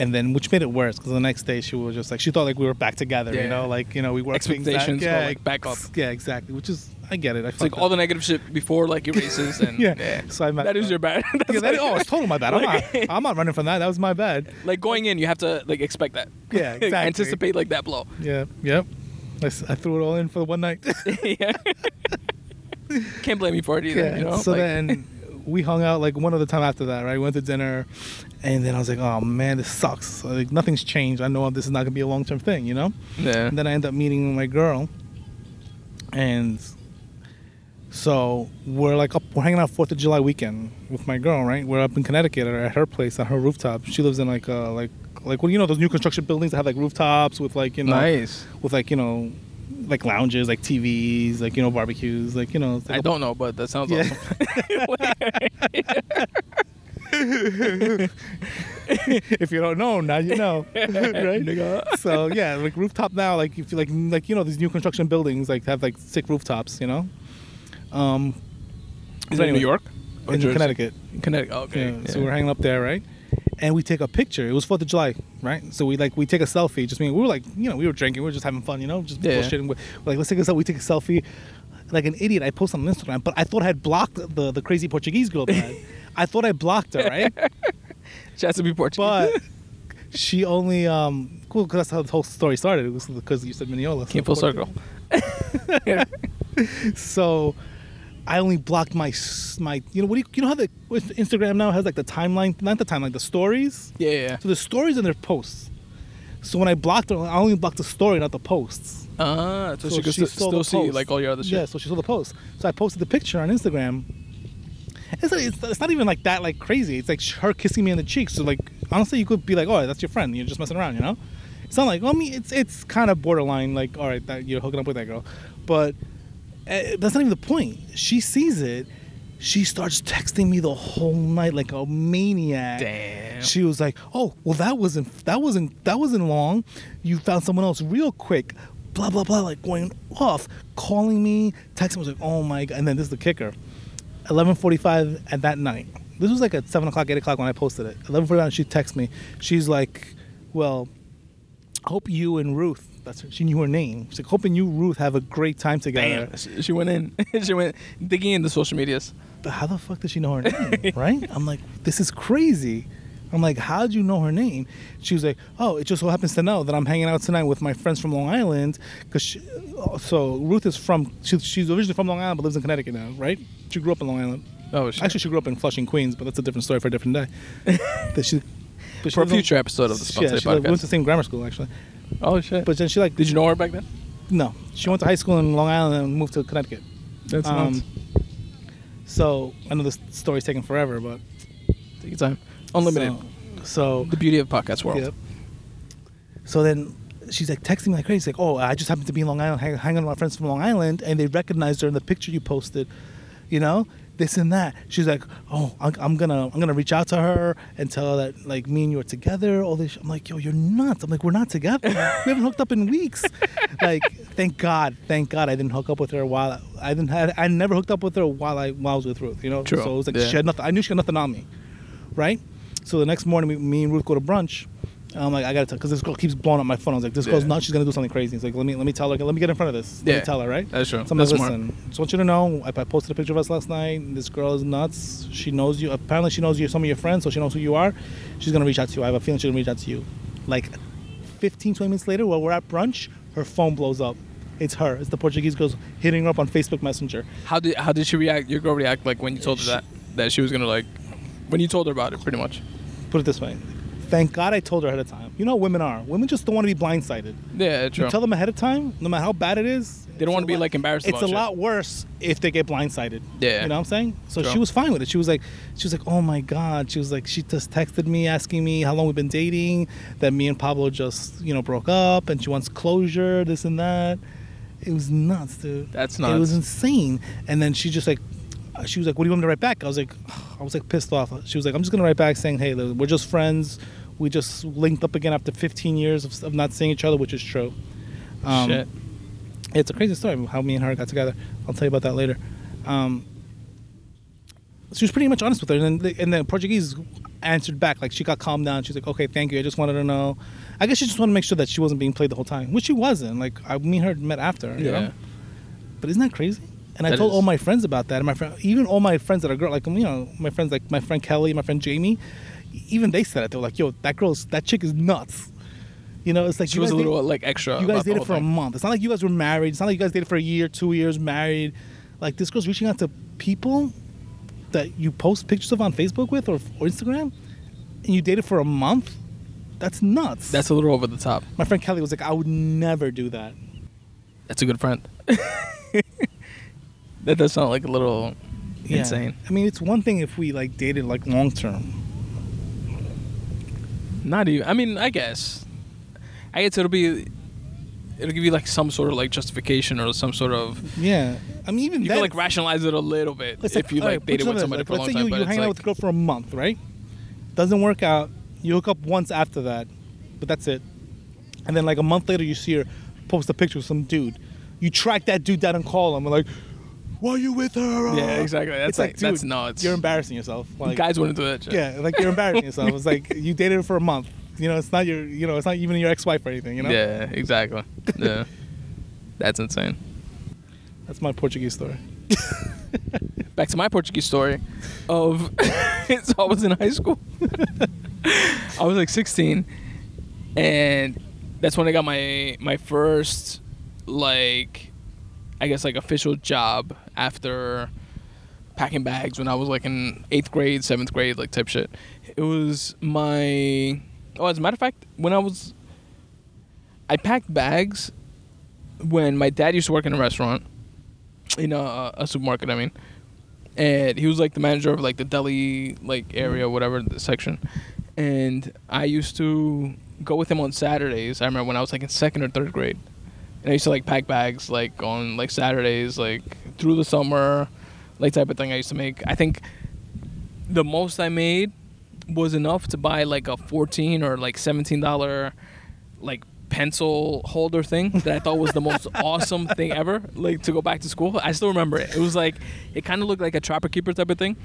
And then, which made it worse, because the next day she was just like, she thought like we were back together, you know, like you know we were Expectations were, like, back up. Yeah, exactly. Which is, I get it. I It's like all the negative shit before like races and yeah. So I messed that is your bad. Yeah, that, oh, it's totally my bad. I'm not. I'm not running from that. That was my bad. like going in, you have to like expect that. Yeah, exactly. Anticipate like that blow. Yeah. Yep. I threw it all in for the one night. yeah. Can't blame me for it either. yeah. You know. So Like, then we hung out like one other time after that, right? We went to dinner, and then I was like, oh man, this sucks. Like nothing's changed. I know this is not gonna be a long term thing, you know. yeah. And then I end up meeting my girl, and so we're like up, we're hanging out Fourth of July weekend with my girl, right? We're up in Connecticut at at her place at her rooftop. She lives in like uh like like well you know those new construction buildings that have like rooftops with like you know nice. with like you know like lounges like TVs like you know barbecues like you know it's like I a- don't know, but that sounds Yeah. awesome. if you don't know now you know right so yeah like rooftop now like if you like like you know these new construction buildings like have like sick rooftops you know um Is that it in anyway, New York? Or in Jersey? Connecticut Connecticut. Okay. Yeah, So we're hanging up there, right? And we take a picture. It was Fourth of July, right? So we like we take a selfie. Just mean We were like, you know, we were drinking. We were just having fun, you know, just Yeah. bullshitting. We're like, let's take a selfie. We take a selfie. Like an idiot, I post on Instagram, but I thought I had blocked the the crazy Portuguese girl. That I. I thought I blocked her, right? She has to be Portuguese. But she only um cool because that's how the whole story started. It was because you said Mineola. so Came full circle. So I only blocked my my you know what do you, you know how the Instagram now has like the timeline not the timeline the stories. Yeah, yeah. So the stories and their posts. So when I blocked her, I only blocked the story, not the posts. Ah, so, So she could she st- still see like all your other shit. Yeah, so she saw the post. So I posted the picture on Instagram. It's, not- it's, it's not even like that, like crazy. It's like her kissing me on the cheek. So like, honestly, you could be like, "Oh, that's your friend. You're just messing around," you know. It's not like, well, I mean, it's it's kind of borderline. Like, all right, that you're hooking up with that girl, but uh, Eh, that's not even the point. She sees it. She starts texting me the whole night like a maniac. Damn. She was like, "Oh, well, that wasn't that wasn't that wasn't long. You found someone else real quick." Blah blah blah, like going off, calling me, texting. me, was like, "Oh my god!" And then this is the kicker: 11:45 at that night. This was like at seven o'clock, eight o'clock when I posted it. 11:45, she texts me. She's like, "Well, hope you and Ruth." That's her, she knew her name. She's like, "Hoping you, Ruth, have a great time together." Damn. She, went in. she went digging into social medias. but how the fuck did she know her name? right? I'm like, this is crazy. I'm like, how'd you know her name? She was like, oh, it just so happens to know that I'm hanging out tonight with my friends from Long Island. Cause she, oh, so Ruth is from, she, she's originally from Long Island but lives in Connecticut now, right? She grew up in Long Island. Oh, shit. Actually, she grew up in Flushing, Queens, but that's a different story for a different day. that she, For a future episode of the Yeah, Spontaneous she went to the same grammar school actually. Oh shit. But then she like, Did you know her back then? No, she went to high school in Long Island and moved to Connecticut. That's Um, nuts. So I know this story's taking forever, but Take your time. Unlimited. So, so the beauty of podcast world. Yep. So then she's like texting me like crazy. She's like, oh, I just happened to be in Long Island, hang, hanging with my friends from Long Island, and they recognized her in the picture you posted. You know, this and that. She's like, oh, I'm, gonna, I'm gonna reach out to her and tell her that like me and you are together. All this. I'm like, yo, you're nuts. I'm like, we're not together. we haven't hooked up in weeks. like, thank God, thank God, I didn't hook up with her while I didn't had, I never hooked up with her while I while I was with Ruth. You know, True. so it was like Yeah. she had nothing. I knew she had nothing on me, right? So the next morning, we, me and Ruth go to brunch. I'm like, I gotta tell, because this girl keeps blowing up my phone. I was like, this girl's Yeah. nuts. She's gonna do something crazy. He's like, let me, let me tell her. Let me get in front of this. Let Yeah. me tell her, right? That's true. So I'm That's like, smart. listen, just want you to know, I, I posted a picture of us last night. This girl is nuts. She knows you. Apparently, she knows you. Some of your friends, so she knows who you are. She's gonna reach out to you. I have a feeling she's gonna reach out to you. Like 15, 20 minutes later, while we're at brunch, her phone blows up. It's her. It's the Portuguese girl hitting her up on Facebook Messenger. How did how did she react? Your girl react like when you told her that that she was gonna like when you told her about it, pretty much. Put it this way. Thank God I told her ahead of time. You know how women are. Women just don't want to be blindsided. Yeah, true. You tell them ahead of time, no matter how bad it is. They don't wanna be, lot- like, embarrassed It's a shit. lot worse if they get blindsided. Yeah. You know what I'm saying? So True. she was fine with it. She was like, she was like, oh my god. She was like, she just texted me asking me how long we've been dating. That me and Pablo just you know broke up, and she wants closure, this and that. It was nuts, dude. That's nuts. It was insane. And then she just like. She was like, "What do you want me to write back?" I was like, "I was like pissed off." She was like, "I'm just gonna write back saying, hey, we're just friends. We just linked up again after 15 years of, of not seeing each other, which is true." Um, Shit. it's a crazy story how me and her got together. I'll tell you about that later. Um, she was pretty much honest with her, and then the, and the Portuguese answered back like she got calmed down. She's like, "Okay, thank you. I just wanted to know." I guess she just wanted to make sure that she wasn't being played the whole time, which she wasn't. Like I, me and her met after. You Yeah. know? But isn't that crazy? And I told is. all my friends about that, and my friend, even all my friends that are girl, like you know, my friends like my friend Kelly, my friend Jamie, even they said it. They were like, "Yo, that girl's that chick is nuts." You know, it's like She was a guys date- little uh, like extra. you guys dated for a month. It's not like you guys were married. It's not like you guys dated for a year, two years, married. Like this girl's reaching out to people that you post pictures of on Facebook with or, or Instagram, and you dated for a month. That's nuts. That's a little over the top. my friend Kelly was like, I would never do that. That's a good friend. that does sound like a little Yeah. insane. I mean, it's one thing if we like dated like long term. Not even. I mean, I guess. I guess it'll be. It'll give you like some sort of like justification or some sort of. Yeah, I mean, even You then, can like rationalize it a little bit if you alright, like dated with somebody this for a long Let's say time. you, you hang out like, with a girl for a month, right? Doesn't work out. You hook up once after that, but that's it. And then like a month later, you see her post a picture of some dude. You track that dude down and call him. And like, why are you with her? Yeah, exactly. That's it's like, like- that's nuts. You're embarrassing yourself. Like, guys wouldn't do that shit. yeah, like you're embarrassing yourself. It's like you dated her for a month. You know, it's not your, you know, it's not even your ex-wife or anything. You know, Yeah, exactly. Yeah. That's insane. that's my Portuguese story. Back to my Portuguese story of so I was in high school. I was like 16 and that's when I got my my first like I guess like official job after packing bags when I was like in 8th grade, 7th grade like type shit. It was my Oh, as a matter of fact, when I was I packed bags when my dad used to work in a restaurant in a, a supermarket. I mean, and he was like the manager of like the deli like area, whatever the section. And I used to go with him on Saturdays. I remember when I was like in second or third grade, and I used to like pack bags like on like Saturdays, like through the summer, like type of thing. I used to make. I think the most I made was enough to buy like a fourteen or like seventeen dollar like pencil holder thing that I thought was the most awesome thing ever. Like to go back to school, I still remember it. It was like it kind of looked like a trapper keeper type of thing.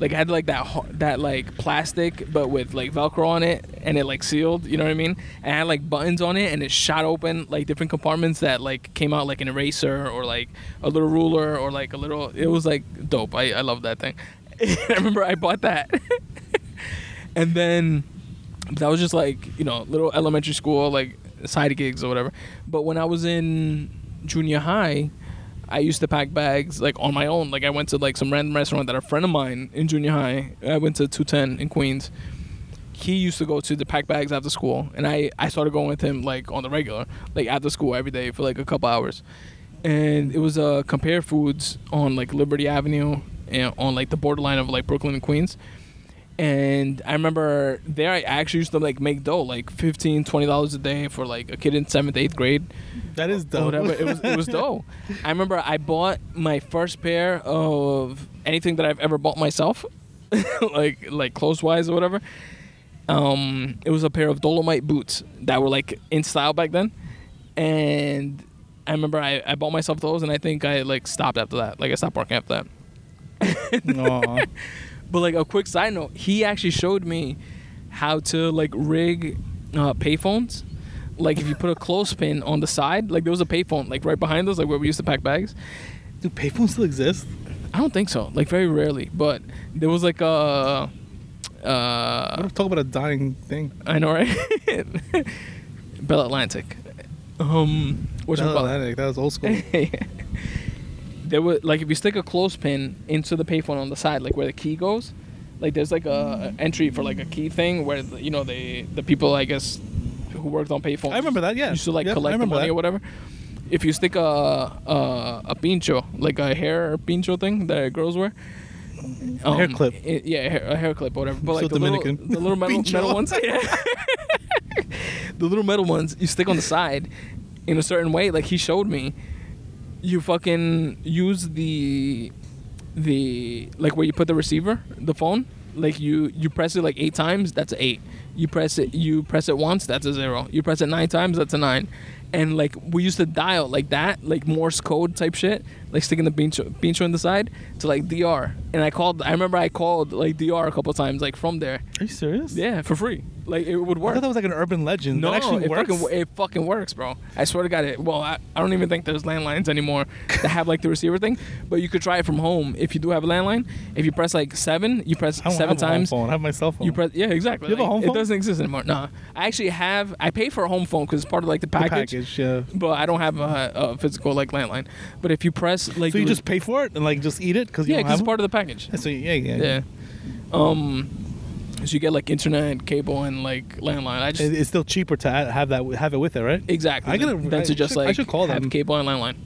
Like it had like that that like plastic, but with like Velcro on it, and it like sealed. You know what I mean? And had like buttons on it, and it shot open like different compartments that like came out like an eraser or like a little ruler or like a little. It was like dope. I I love that thing. I remember I bought that, and then that was just like you know little elementary school like side gigs or whatever but when i was in junior high i used to pack bags like on my own. Like i went to like some random restaurant that a friend of mine in junior high i went to 210 in queens. He used to go to the pack bags after school, and I I started going with him like on the regular, like after school every day for like a couple hours, and it was uh compare foods on like Liberty Avenue and on like the borderline of like Brooklyn and Queens. And I remember there I actually used to like make dough, like 15 dollars a day for like a kid in seventh, eighth grade That is dough. whatever. It was it was dope. I remember I bought my first pair of anything that I've ever bought myself, like like clothes wise or whatever. Um, it was a pair of Dolomite boots that were like in style back then, and I remember I, I bought myself those, and I think I like stopped after that. Like I stopped working after that. But like a quick side note, he actually showed me how to like rig uh, payphones. Like if you put a clothespin on the side, like there was a payphone like right behind us, like where we used to pack bags. Do payphones still exist? I don't think so, like very rarely, but there was like a. What Uh, if talk about a dying thing? I know, right? Bell Atlantic. Um, which Bell Atlantic, that was old school. there was like if you stick a clothespin into the payphone on the side, like where the key goes, like there's like a, a entry for like a key thing where the, you know they the people I guess who worked on payphones. I remember that, yeah. Used to like Yep, collect the money that. or whatever. If you stick a a, a pincho, like a hair pincho thing that girls wear. um, hair clip. it- yeah, a hair, a hair clip, or whatever. But So like the little, the little metal, metal ones, yeah. the little metal ones you stick on the side in a certain way. Like he showed me, you fucking use the the like where you put the receiver, the phone. Like you you press it like eight times, that's an eight. You press it you press it once, that's a zero. You press it nine times, that's a nine. And like we used to dial like that, like Morse code type shit, like sticking the pincho, pincho in the side to like DR. And I called. I remember I called like DR a couple times, like from there. Are you serious? Yeah, for free. Like it would work. I thought that was like an urban legend. No, that actually it works. fucking it fucking works, bro. I swear to God, it. Well, I, I don't even think there's landlines anymore that have like the receiver thing, but you could try it from home if you do have a landline. If you press like seven, you press seven have a home times. phone. I have my cell phone. You press yeah, exactly. You have a home It doesn't exist anymore. Nah, I actually have. I pay for a home phone because it's part of like the the package, package. Yeah. but I don't have a, a physical like landline. But if you press like So you just pay for it and like just eat it because you yeah, because it's part of the package. So yeah, yeah. Yeah. Um, so you get like internet, cable, and like landline. I just It's still cheaper to have that have it with it, right? exactly. I gotta- than, than I to just should- I should call have them. cable and landline.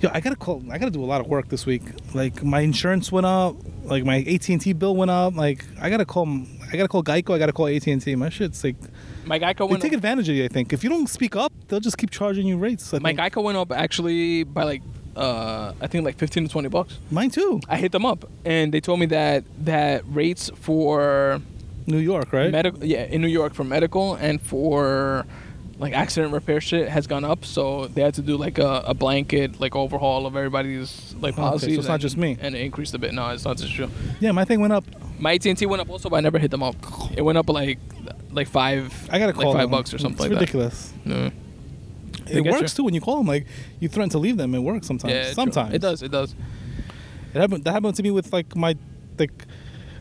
Yo, I gotta call. I gotta do a lot of work this week. Like my insurance went up. Like my AT and T bill went up. Like I gotta call. I gotta call Geico. I gotta call AT and T. My shit's like My Geico went. they take up, advantage of you. I think if you don't speak up, they'll just keep charging you rates. I my think. Geico went up actually by like uh I think like fifteen to twenty bucks. Mine too. I hit them up and they told me that that rates for New York, right? medical yeah in New York for medical and for like accident repair shit has gone up so they had to do like a, a blanket like overhaul of everybody's like Okay, so policies it's not just me. and it increased a bit no it's not just you yeah, my thing went up. my AT&T went up also but I never hit them up it went up like like five I gotta like call five them. bucks or something It's like ridiculous. that no. They It works too when you call them. Like you threaten to leave them, it works sometimes. yeah true. sometimes it does it does It happened. That happened to me with like my, like,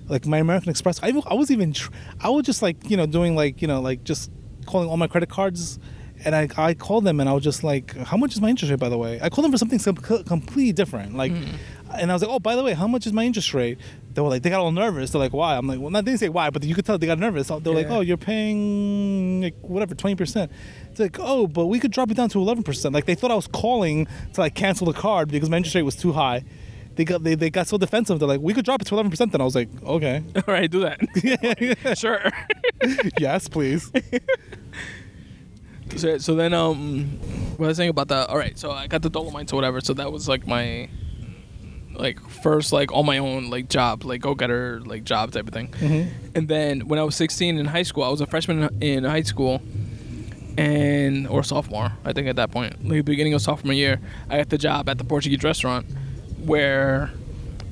like my American Express. I, I was even, tr- I was just like you know doing like you know like just calling all my credit cards, and I I called them and I was just like, how much is my interest rate by the way? I called them for something some- completely different. Like, mm. and I was like, oh by the way, how much is my interest rate? They were like, they got all nervous. They're like, why? I'm like, well, not they didn't say why, but you could tell they got nervous. They're like, oh, you're paying like whatever twenty percent. It's like, oh, but we could drop it down to eleven percent. Like they thought I was calling to like cancel the card because my interest rate was too high. They got they, they got so defensive. They're like, we could drop it to eleven percent. Then I was like, okay, all right do that sure yes, please. So, so then, um, what I was saying about that. All right, so I got the Dolomites or whatever. So that was like my, like first like on my own like job, like go getter like job type of thing. Mhm. And then when I was 16 in high school, I was a freshman in high school, and or sophomore, I think at that point, like the beginning of sophomore year, I got the job at the Portuguese restaurant, where.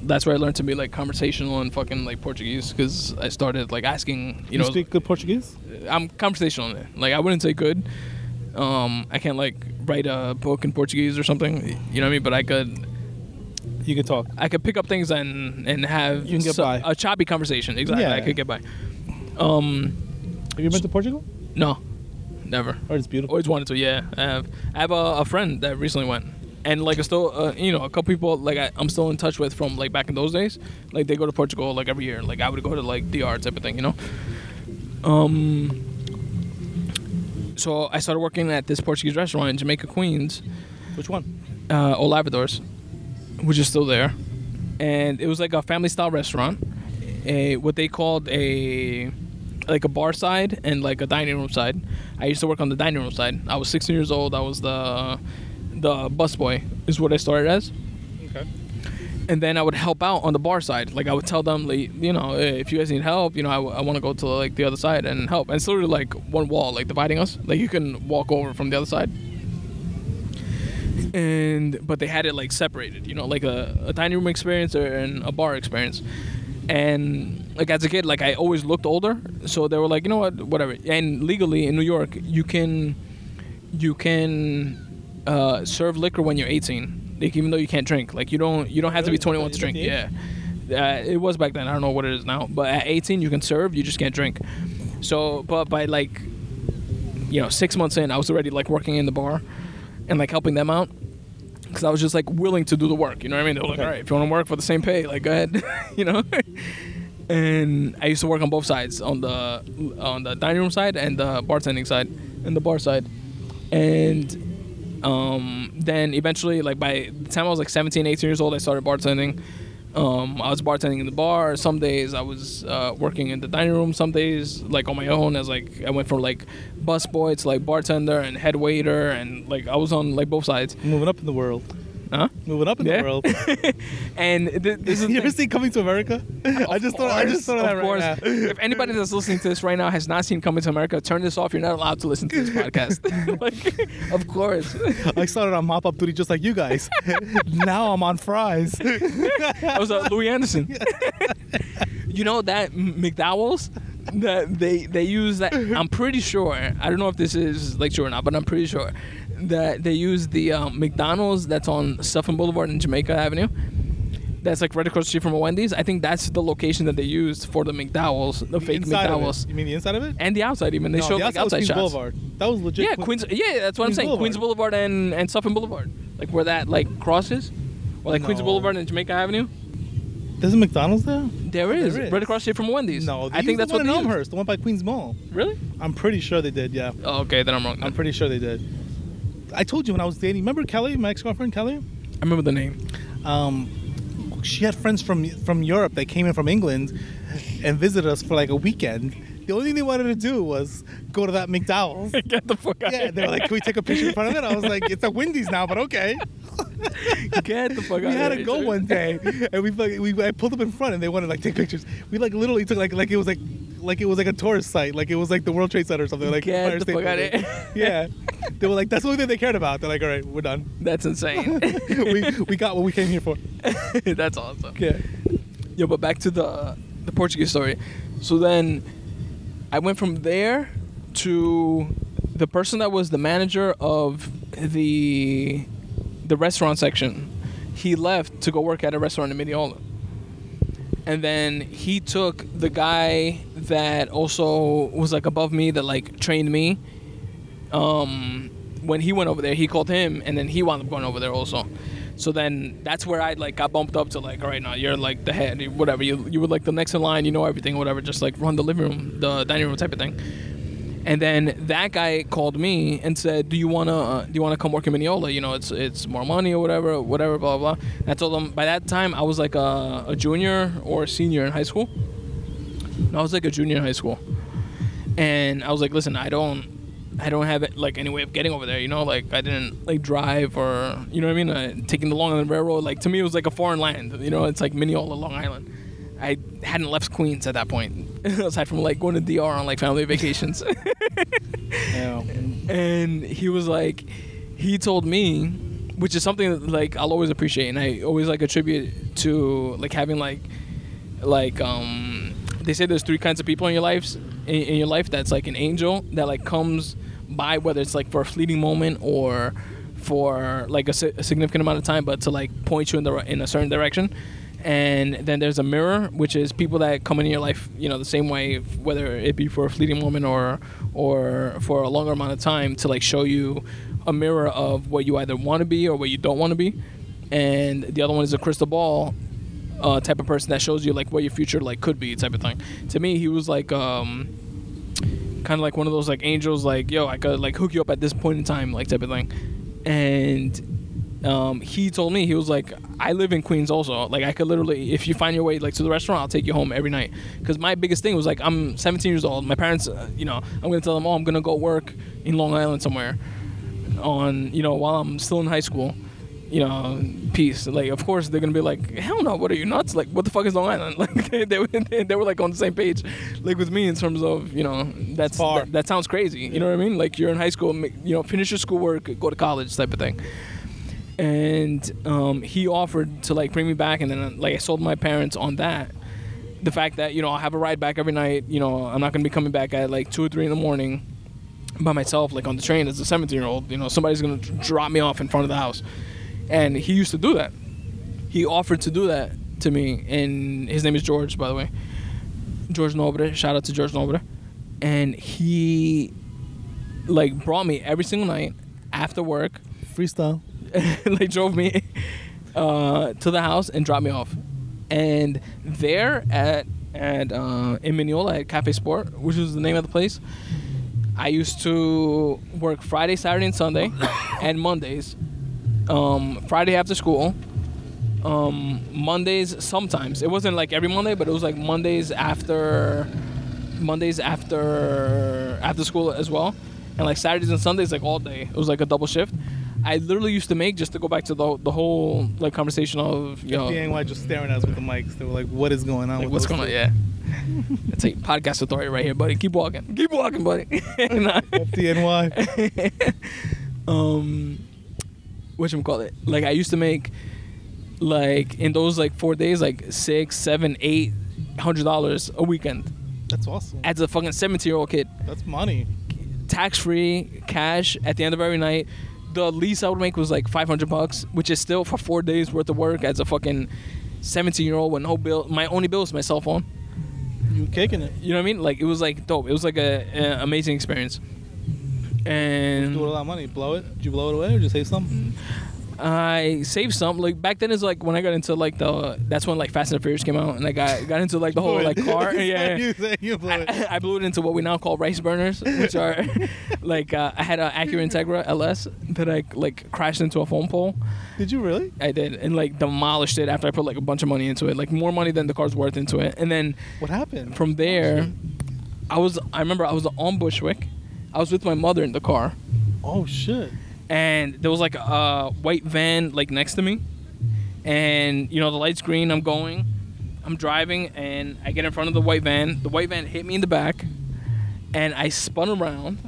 That's where I learned to be like conversational and fucking like Portuguese because I started like asking, you You, know, speak good Portuguese? I'm conversational in it. Like I wouldn't say good. Um, I can't like write a book in Portuguese or something. You know what I mean? But I could You can talk. I could pick up things and and have You can get so- by. a choppy conversation. Exactly, Yeah. I could get by. Um, Have you been to Portugal? no, never. Or it's beautiful. Always wanted to. Yeah, I have. I have a, a friend that recently went, and like I still, uh, you know, a couple people like I, I'm still in touch with from like back in those days. Like they go to Portugal like every year. Like I would go to like DR type of thing, you know. Um, so I started working at this Portuguese restaurant in Jamaica, Queens, Which one? uh, which is still there, and it was like a family style restaurant, a what they called a like a bar side and like a dining room side. I used to work on the dining room side. I was 16 years old. I was the the busboy is what I started as. Okay. and then I would help out on the bar side. Like I would tell them, like, you know, "Hey, if you guys need help, you know, I, want to go to like the other side and help. And it's literally like one wall, like dividing us. Like you can walk over from the other side. And but they had it like separated, you know, like a, a dining room experience or and a bar experience. And like as a kid, like I always looked older, so they were like, you know what, whatever. And legally in New York, you can you can uh, serve liquor when you're 18, like even though you can't drink. Like you don't you don't have Really? to be 21 to drink. Yeah, uh, it was back then. I don't know what it is now, but at 18 you can serve, you just can't drink. So, but by like you know six months in, I was already like working in the bar and like helping them out. Because I was just like willing to do the work, you know what I mean? They were like, all right, if you want to work for the same pay, like go ahead, you know. and I used to work on both sides, on the on the dining room side and the bartending side, and the bar side. And um, then eventually, like by the time I was like 17, 18 years old, I started bartending. Um, I was bartending in the bar. Some days I was uh, working in the dining room. Some days, like on my own, as like I went from like busboy to like bartender and head waiter, and like I was on like both sides. Moving up in the world. Huh? Moving up in Yeah. the world. And th- this is you ever seen Coming to America? I just thought. I just thought of that course. right now. If anybody that's listening to this right now has not seen Coming to America, turn this off. You're not allowed to listen to this podcast. like, of course. I started on mop up duty just like you guys. now I'm on fries. That was uh, Louie Anderson. you know that McDowell's that they they use that. I'm pretty sure. I don't know if this is like true or not, but I'm pretty sure that they use the um, McDonald's that's on Sutphin Boulevard in Jamaica Avenue. That's like right across the street from a Wendy's. I think that's the location that they used for the McDowell's, the, fake inside McDowell's. You mean the inside of it? and the outside even. They no, showed the like outside was outside Queens shots. Boulevard. That was legit. Yeah, Queens- Queens. Yeah, that's what I'm saying. Boulevard. Queens Boulevard and and Sutphin Boulevard, like where that like crosses, or like Queens Boulevard and Jamaica Avenue. There's a McDonald's there? There is, There is. right across the street from Wendy's. No, I think that's the what one they in. Elmhurst, the one by Queens Mall. Really? I'm pretty sure they did. Yeah, Oh, okay, then I'm wrong. I'm pretty sure they did. I told you when I was dating. Remember Kelly, my ex-girlfriend Kelly? I remember the name. Um, she had friends from from Europe that came in from England and visited us for like a weekend. The only thing they wanted to do was go to that McDowell's. Get the fuck out. Yeah, they were like, "Can we take a picture in front of it?" I was like, "It's a Wendy's now, but okay." Get the fuck out. we had to go one day, and we fucking- we I pulled up in front, and they wanted to like take pictures. We like literally took like like it was like like it was like a tourist site, like it was like the World Trade Center or something. Like Get the fuck Building. Yeah, they were like, "That's the only thing they cared about." They're like, "All right, we're done. That's insane. we we got what we came here for." that's awesome. Yeah. Yo, but back to the the Portuguese story. So then, I went from there to the person that was the manager of the the restaurant section. He left to go work at a restaurant in Mineola. And then he took the guy that also was like above me that like trained me. Um, when he went over there, he called him, and then he wound up going over there also. So then that's where I like got bumped up to like, all right, now you're like the head, whatever. You you were like the next in line, you know everything, whatever. Just like run the living room, the dining room type of thing. And then that guy called me and said, "Do you wanna uh, do you wanna come work in Mineola? You know, it's it's more money or whatever, whatever, blah blah." blah. I told him by that time I was like a, a junior or a senior in high school. No, I was like a junior in high school, and I was like, "Listen, I don't." I don't have like any way of getting over there, you know. Like I didn't like drive or you know what I mean. Uh, taking the Long Island Railroad, like to me, it was like a foreign land. You know, it's like Mineola, Long Island. I hadn't left Queens at that point, aside from like going to DR on like family vacations. Yeah. and he was like he told me which is something that like i'll always appreciate and i always like attribute to like having like like um they say there's three kinds of people in your lives in, in your life that's like an angel that like comes by whether it's like for a fleeting moment or for like a, si- a significant amount of time but to like point you in the in a certain direction and then there's a mirror which is people that come in your life you know the same way whether it be for a fleeting moment or or for a longer amount of time to like show you a mirror of what you either want to be or what you don't want to be and the other one is a crystal ball uh, type of person that shows you like what your future like could be type of thing to me he was like um kind of like one of those like angels, like yo, I could like hook you up at this point in time, like type of thing. And um, he told me he was like, I live in Queens also. Like I could literally, if you find your way like to the restaurant, I'll take you home every night. Because my biggest thing was like, I'm 17 years old. My parents, uh, you know, I'm gonna tell them, oh, I'm gonna go work in Long Island somewhere, on you know while I'm still in high school. You know, peace. Like, of course, they're gonna be like, "Hell no! What are you nuts? Like, what the fuck is Long Island?" Like, they, they, were- they were like on the same page, like with me in terms of, you know, that's far. That, that sounds crazy. You know what I mean? Like, you're in high school, you know, finish your schoolwork, go to college, type of thing. And um, he offered to like bring me back, and then like I sold my parents on that. The fact that you know I have a ride back every night. You know, I'm not gonna be coming back at like two or three in the morning by myself, like on the train as a 17 year old. You know, somebody's gonna drop me off in front of the house, and he used to do that. He offered to do that to me, and his name is George, by the way. George Nobre. Shout out to George Nobre, and he like brought me every single night after work, Freestyle. like drove me uh, to the house and dropped me off. And there at at uh, in Mineola at Cafe Sport, which was the name of the place, I used to work Friday, Saturday, and Sunday, and Mondays. Um, Friday after school. Um, Mondays sometimes. It wasn't like every Monday, but it was like Mondays after Mondays after after school as well, and like Saturdays and Sundays like all day. It was like a double shift. I literally used to make just to go back to the the whole like conversation of you know FDNY just staring at us with the mics. They were like, "What is going on? like, what's going on. Yeah, it's like podcast authority right here, buddy. Keep walking, keep walking, buddy. FDNY. um what you call it like i used to make like in those like four days like six seven eight hundred dollars a weekend That's awesome. as a fucking 17 year old kid That's money. tax free cash at the end of every night the least i would make was like 500 bucks which is still for four days worth of work as a fucking 17 year old with no bill my only bill is my cell phone You kicking it. you know what i mean like it was like dope it was like a, a amazing experience and Do a lot of money. Blow it. Did you blow it away or just say something? Mm. I saved some. Like back then, is like when I got into like the. That's when like Fast and the Furious came out, and I got got into like the whole like car. yeah, yeah. you say you blew it. I, I blew it into what we now call rice burners, which are like uh, I had an Acura Integra LS that I like crashed into a phone pole. Did you really? I did, and like demolished it after I put like a bunch of money into it, like more money than the car's worth into it. And then What happened? from there, I was I remember I was on Bushwick. I was with my mother in the car. Oh shit. And there was like a white van like next to me. And you know the light's green i'm going i'm driving and i get in front of the white van. The white van hit me in the back and i spun around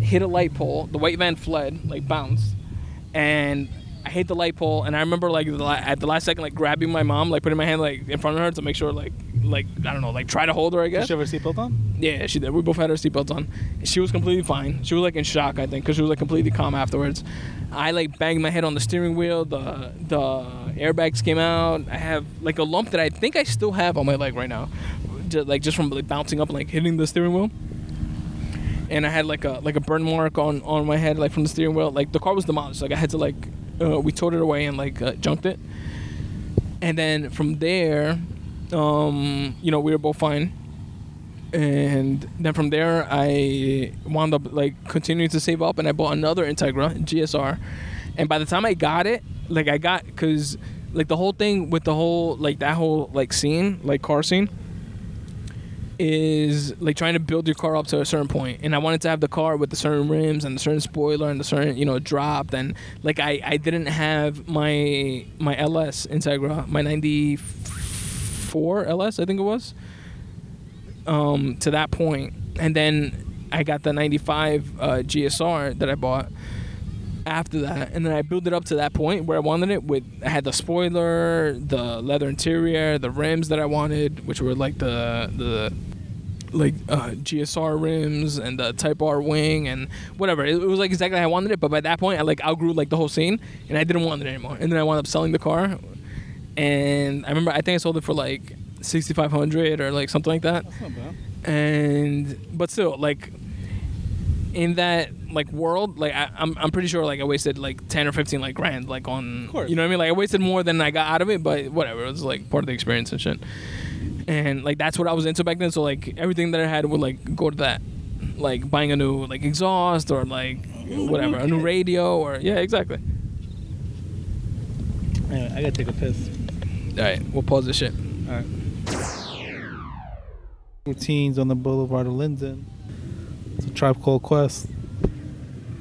hit a light pole. The white van fled like bounced and i hit the light pole and i remember like the, at the last second like grabbing my mom like putting my hand like in front of her to make sure like like i don't know like try to hold her i guess Did you have her seatbelt on? yeah, she did. We both had our seatbelts on. She was completely fine. She was like in shock, I think, because she was like completely calm afterwards. I like banged my head on the steering wheel. The the airbags came out. I have like a lump that I think I still have on my leg right now, just, like just from like bouncing up and like hitting the steering wheel. And I had like a like a burn mark on on my head like from the steering wheel. Like the car was demolished. Like I had to like uh, we towed it away and like uh, junked it. And then from there, um, you know, we were both fine. And then from there I wound up like continuing to save up and I bought another Integra GSR and by the time I got it like I got because like the whole thing with the whole like that whole like scene like car scene is like trying to build your car up to a certain point. And I wanted to have the car with the certain rims and the certain spoiler and the certain you know drop. And like I I didn't have my my LS Integra my 94 LS I think it was um, to that point, and then I got the '95 uh, GSR that I bought after that, and then I built it up to that point where I wanted it. With I had the spoiler, the leather interior, the rims that I wanted, which were like the the like uh, GSR rims and the Type R wing and whatever. It, it was like exactly how I wanted it, but by that point I like outgrew like the whole scene, and I didn't want it anymore. And then I wound up selling the car, and I remember I think I sold it for like 6500 or like something like that That's not bad. and but still like in that like world like I, I'm, I'm pretty sure like i wasted like 10 or 15 like grand like on you know what i mean like i wasted more than i got out of it but whatever it was like part of the experience and shit and like that's what i was into back then so like everything that i had would like go to that like buying a new like exhaust or like whatever, a new radio or yeah, exactly. Anyway, I gotta take a piss. All right, we'll pause this shit. All right. Routines on the Boulevard of Linden. It's a tribe called Quest.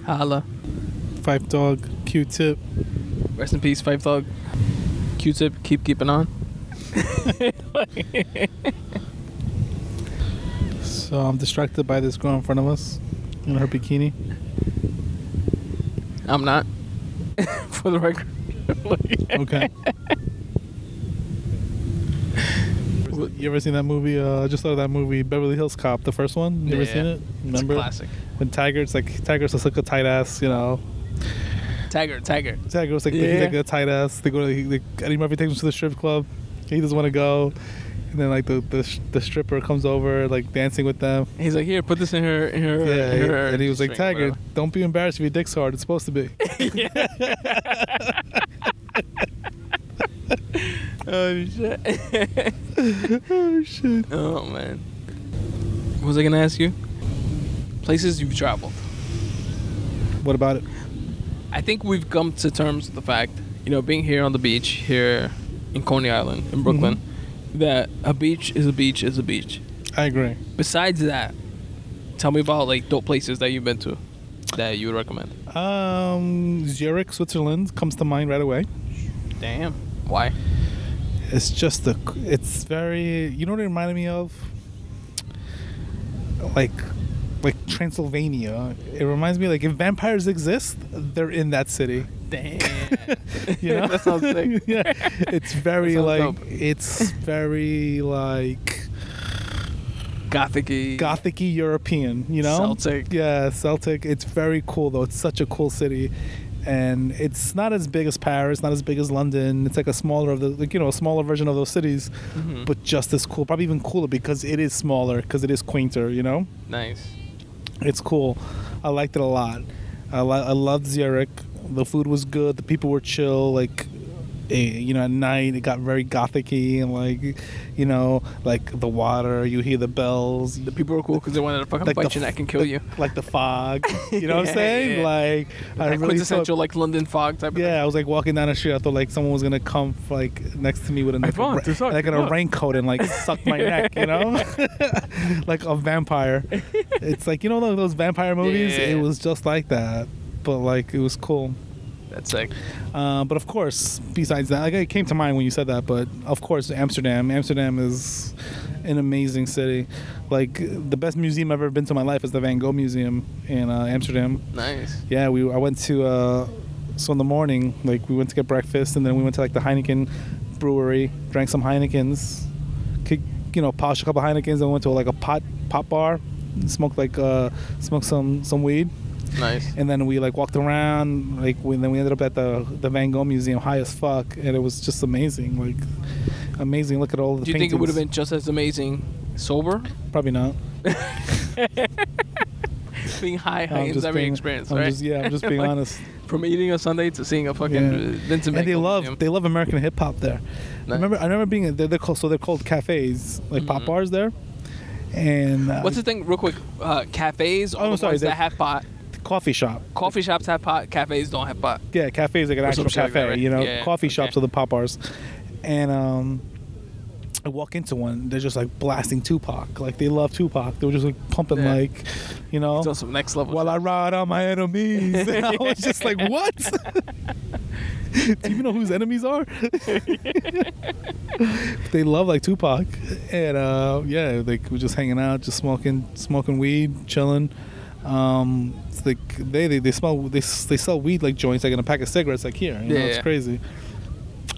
Holla. Phife Dawg, Q-Tip. Rest in peace, Phife Dawg. Q-Tip, keep keeping on. So I'm distracted by this girl in front of us in her bikini. I'm not. For the record. Okay. you ever seen that movie? Uh, I just saw that movie Beverly Hills Cop, the first one. You ever Yeah. seen it? Remember? It's a classic. When Tiger's like Tiger's just like a tight ass, you know. Tiger, Tiger. Tiger's like he's Yeah. like a tight ass. They go to he, Eddie Murphy takes him to the strip club. He doesn't want to go, and then like the, the the stripper comes over like dancing with them. He's like, here, put this in her, in her, Yeah, in her and he was like, string, Tiger, whatever." don't be embarrassed if your dick's hard. It's supposed to be. Oh shit. oh shit. oh man. What was I gonna ask you? Places you've traveled. What about it? I think we've come to terms with the fact, you know, being here on the beach here in Coney Island in Brooklyn, that a beach is a beach is a beach. I agree. Besides that, tell me about like dope places that you've been to that you would recommend. Um, Zurich, Switzerland comes to mind right away. Damn. Why? It's just a. It's very. You know what it reminded me of? Like, like Transylvania. It reminds me like if vampires exist, they're in that city. Damn. You know? that sounds sick. yeah, it's very like dope. it's very like Gothic-y. gothicy European. You know, Celtic. Yeah, Celtic. It's very cool though. It's such a cool city. And it's not as big as Paris, not as big as London. It's like a smaller of the, like you know, a smaller version of those cities, Mhm. but just as cool. Probably even cooler because it is smaller, because it is quainter. You know, Nice. it's cool. I liked it a lot. I, li- I loved Zurich. The food was good. The people were chill. Like, you know, at night it got very gothicy and like, you know, like the water. You hear the bells. The people were cool because they wanted to fucking Like bite the neck and kill you. like the fog. You know what I'm saying? yeah. Like I really quintessential thought, like London fog type of yeah, I was like walking down the street. I thought like someone was gonna come like next to me with a, like, ra- suck like in a raincoat and like suck my neck. You know, like a vampire. It's like you know those- those vampire movies. Yeah. It was just like that, but like it was cool. That's sick. Uh, but of course, besides that, like it came to mind when you said that. But of course, Amsterdam. Amsterdam is an amazing city. Like the best museum I've ever been to in my life is the Van Gogh Museum in uh, Amsterdam. Nice. Yeah, we I went to uh, so in the morning, like we went to get breakfast, and then we went to like the Heineken brewery, drank some Heinekens, kick, you know, polished a couple Heinekens, and went to like a pot pot bar, smoked like uh, smoked some some weed, Nice. and then we like walked around, like we, then we ended up at the the Van Gogh Museum, high as fuck, and it was just amazing, like amazing. Look at all the. Do you think it would have been just as amazing sober? Probably not. Being high I'm heightens every being- experience, I'm right? just- yeah, I'm just being Like, honest. From eating a Sunday to seeing a fucking Yeah. Vincent and Van they love museum. they love American hip hop there. I remember I remember being they're, they're called so they're called cafes like pop Mhm. bars there, and uh, What's the thing, real quick? Uh, cafes, Oh, all I'm the sorry, that they're- have pot. Coffee shop. Coffee shops have pot. Cafes don't have pot. Yeah, cafes like an Or actual like cafe. that, right? You know, Yeah, coffee okay. shops are the pop bars, and um. I walk into one, they're just like blasting Tupac. Like they love Tupac. They were just like pumping Yeah. like, you know, It's some next level. while I ride on my enemies. And I was just like, what? Do you even know whose enemies are? they love like Tupac, and uh, yeah, like we're just hanging out, just smoking, smoking weed, chilling. Um, it's like they, they they smell they they sell weed like joints like in a pack of cigarettes like here. You know, Yeah, it's yeah. crazy.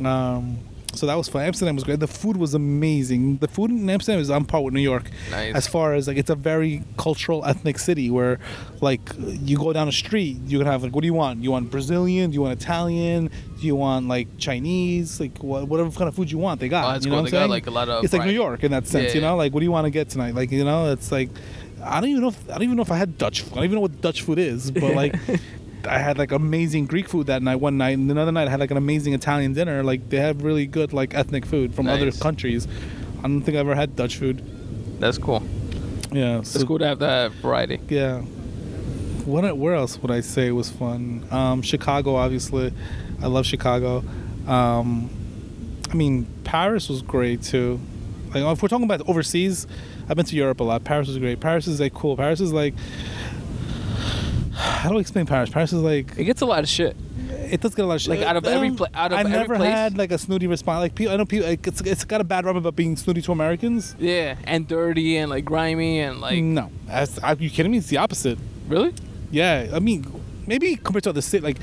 Um, so that was fun. Amsterdam was great. The food was amazing. The food in Amsterdam is on par with New York Nice. as far as like it's a very cultural ethnic city where like you go down the street you can have like what do you want you want brazilian do you want italian do you want like chinese like wha- whatever kind of food you want they got Oh, you know They what I'm got, saying? like, a lot of it's like new york in that sense Yeah, you know yeah. like what do you want to get tonight like you know it's like i don't even know if, i don't even know if i had dutch food i don't even know what dutch food is but like I had like amazing Greek food that night one night, and another night I had like an amazing Italian dinner. Like they have really good like ethnic food from other countries. I don't think I ever had Dutch food. That's cool. Yeah, Yeah. It's cool to have that variety. Yeah. What? Where else would I say was fun? Um, Chicago, obviously. I love Chicago. Um, I mean, Paris was great too. Like if we're talking about overseas, I've been to Europe a lot. Paris was great. Paris is like cool. Paris is like. How do I explain Paris? Paris is like It gets a lot of shit. it does get a lot of shit. Like, out of every Um, pla- out of I every never place- had like a snooty response. Like people, I know people. Like, it's it's got a bad rap about being snooty to Americans. Yeah, and dirty and like grimy and like no, That's, are you kidding me? It's the opposite. really. Yeah, I mean, maybe compared to other city, like,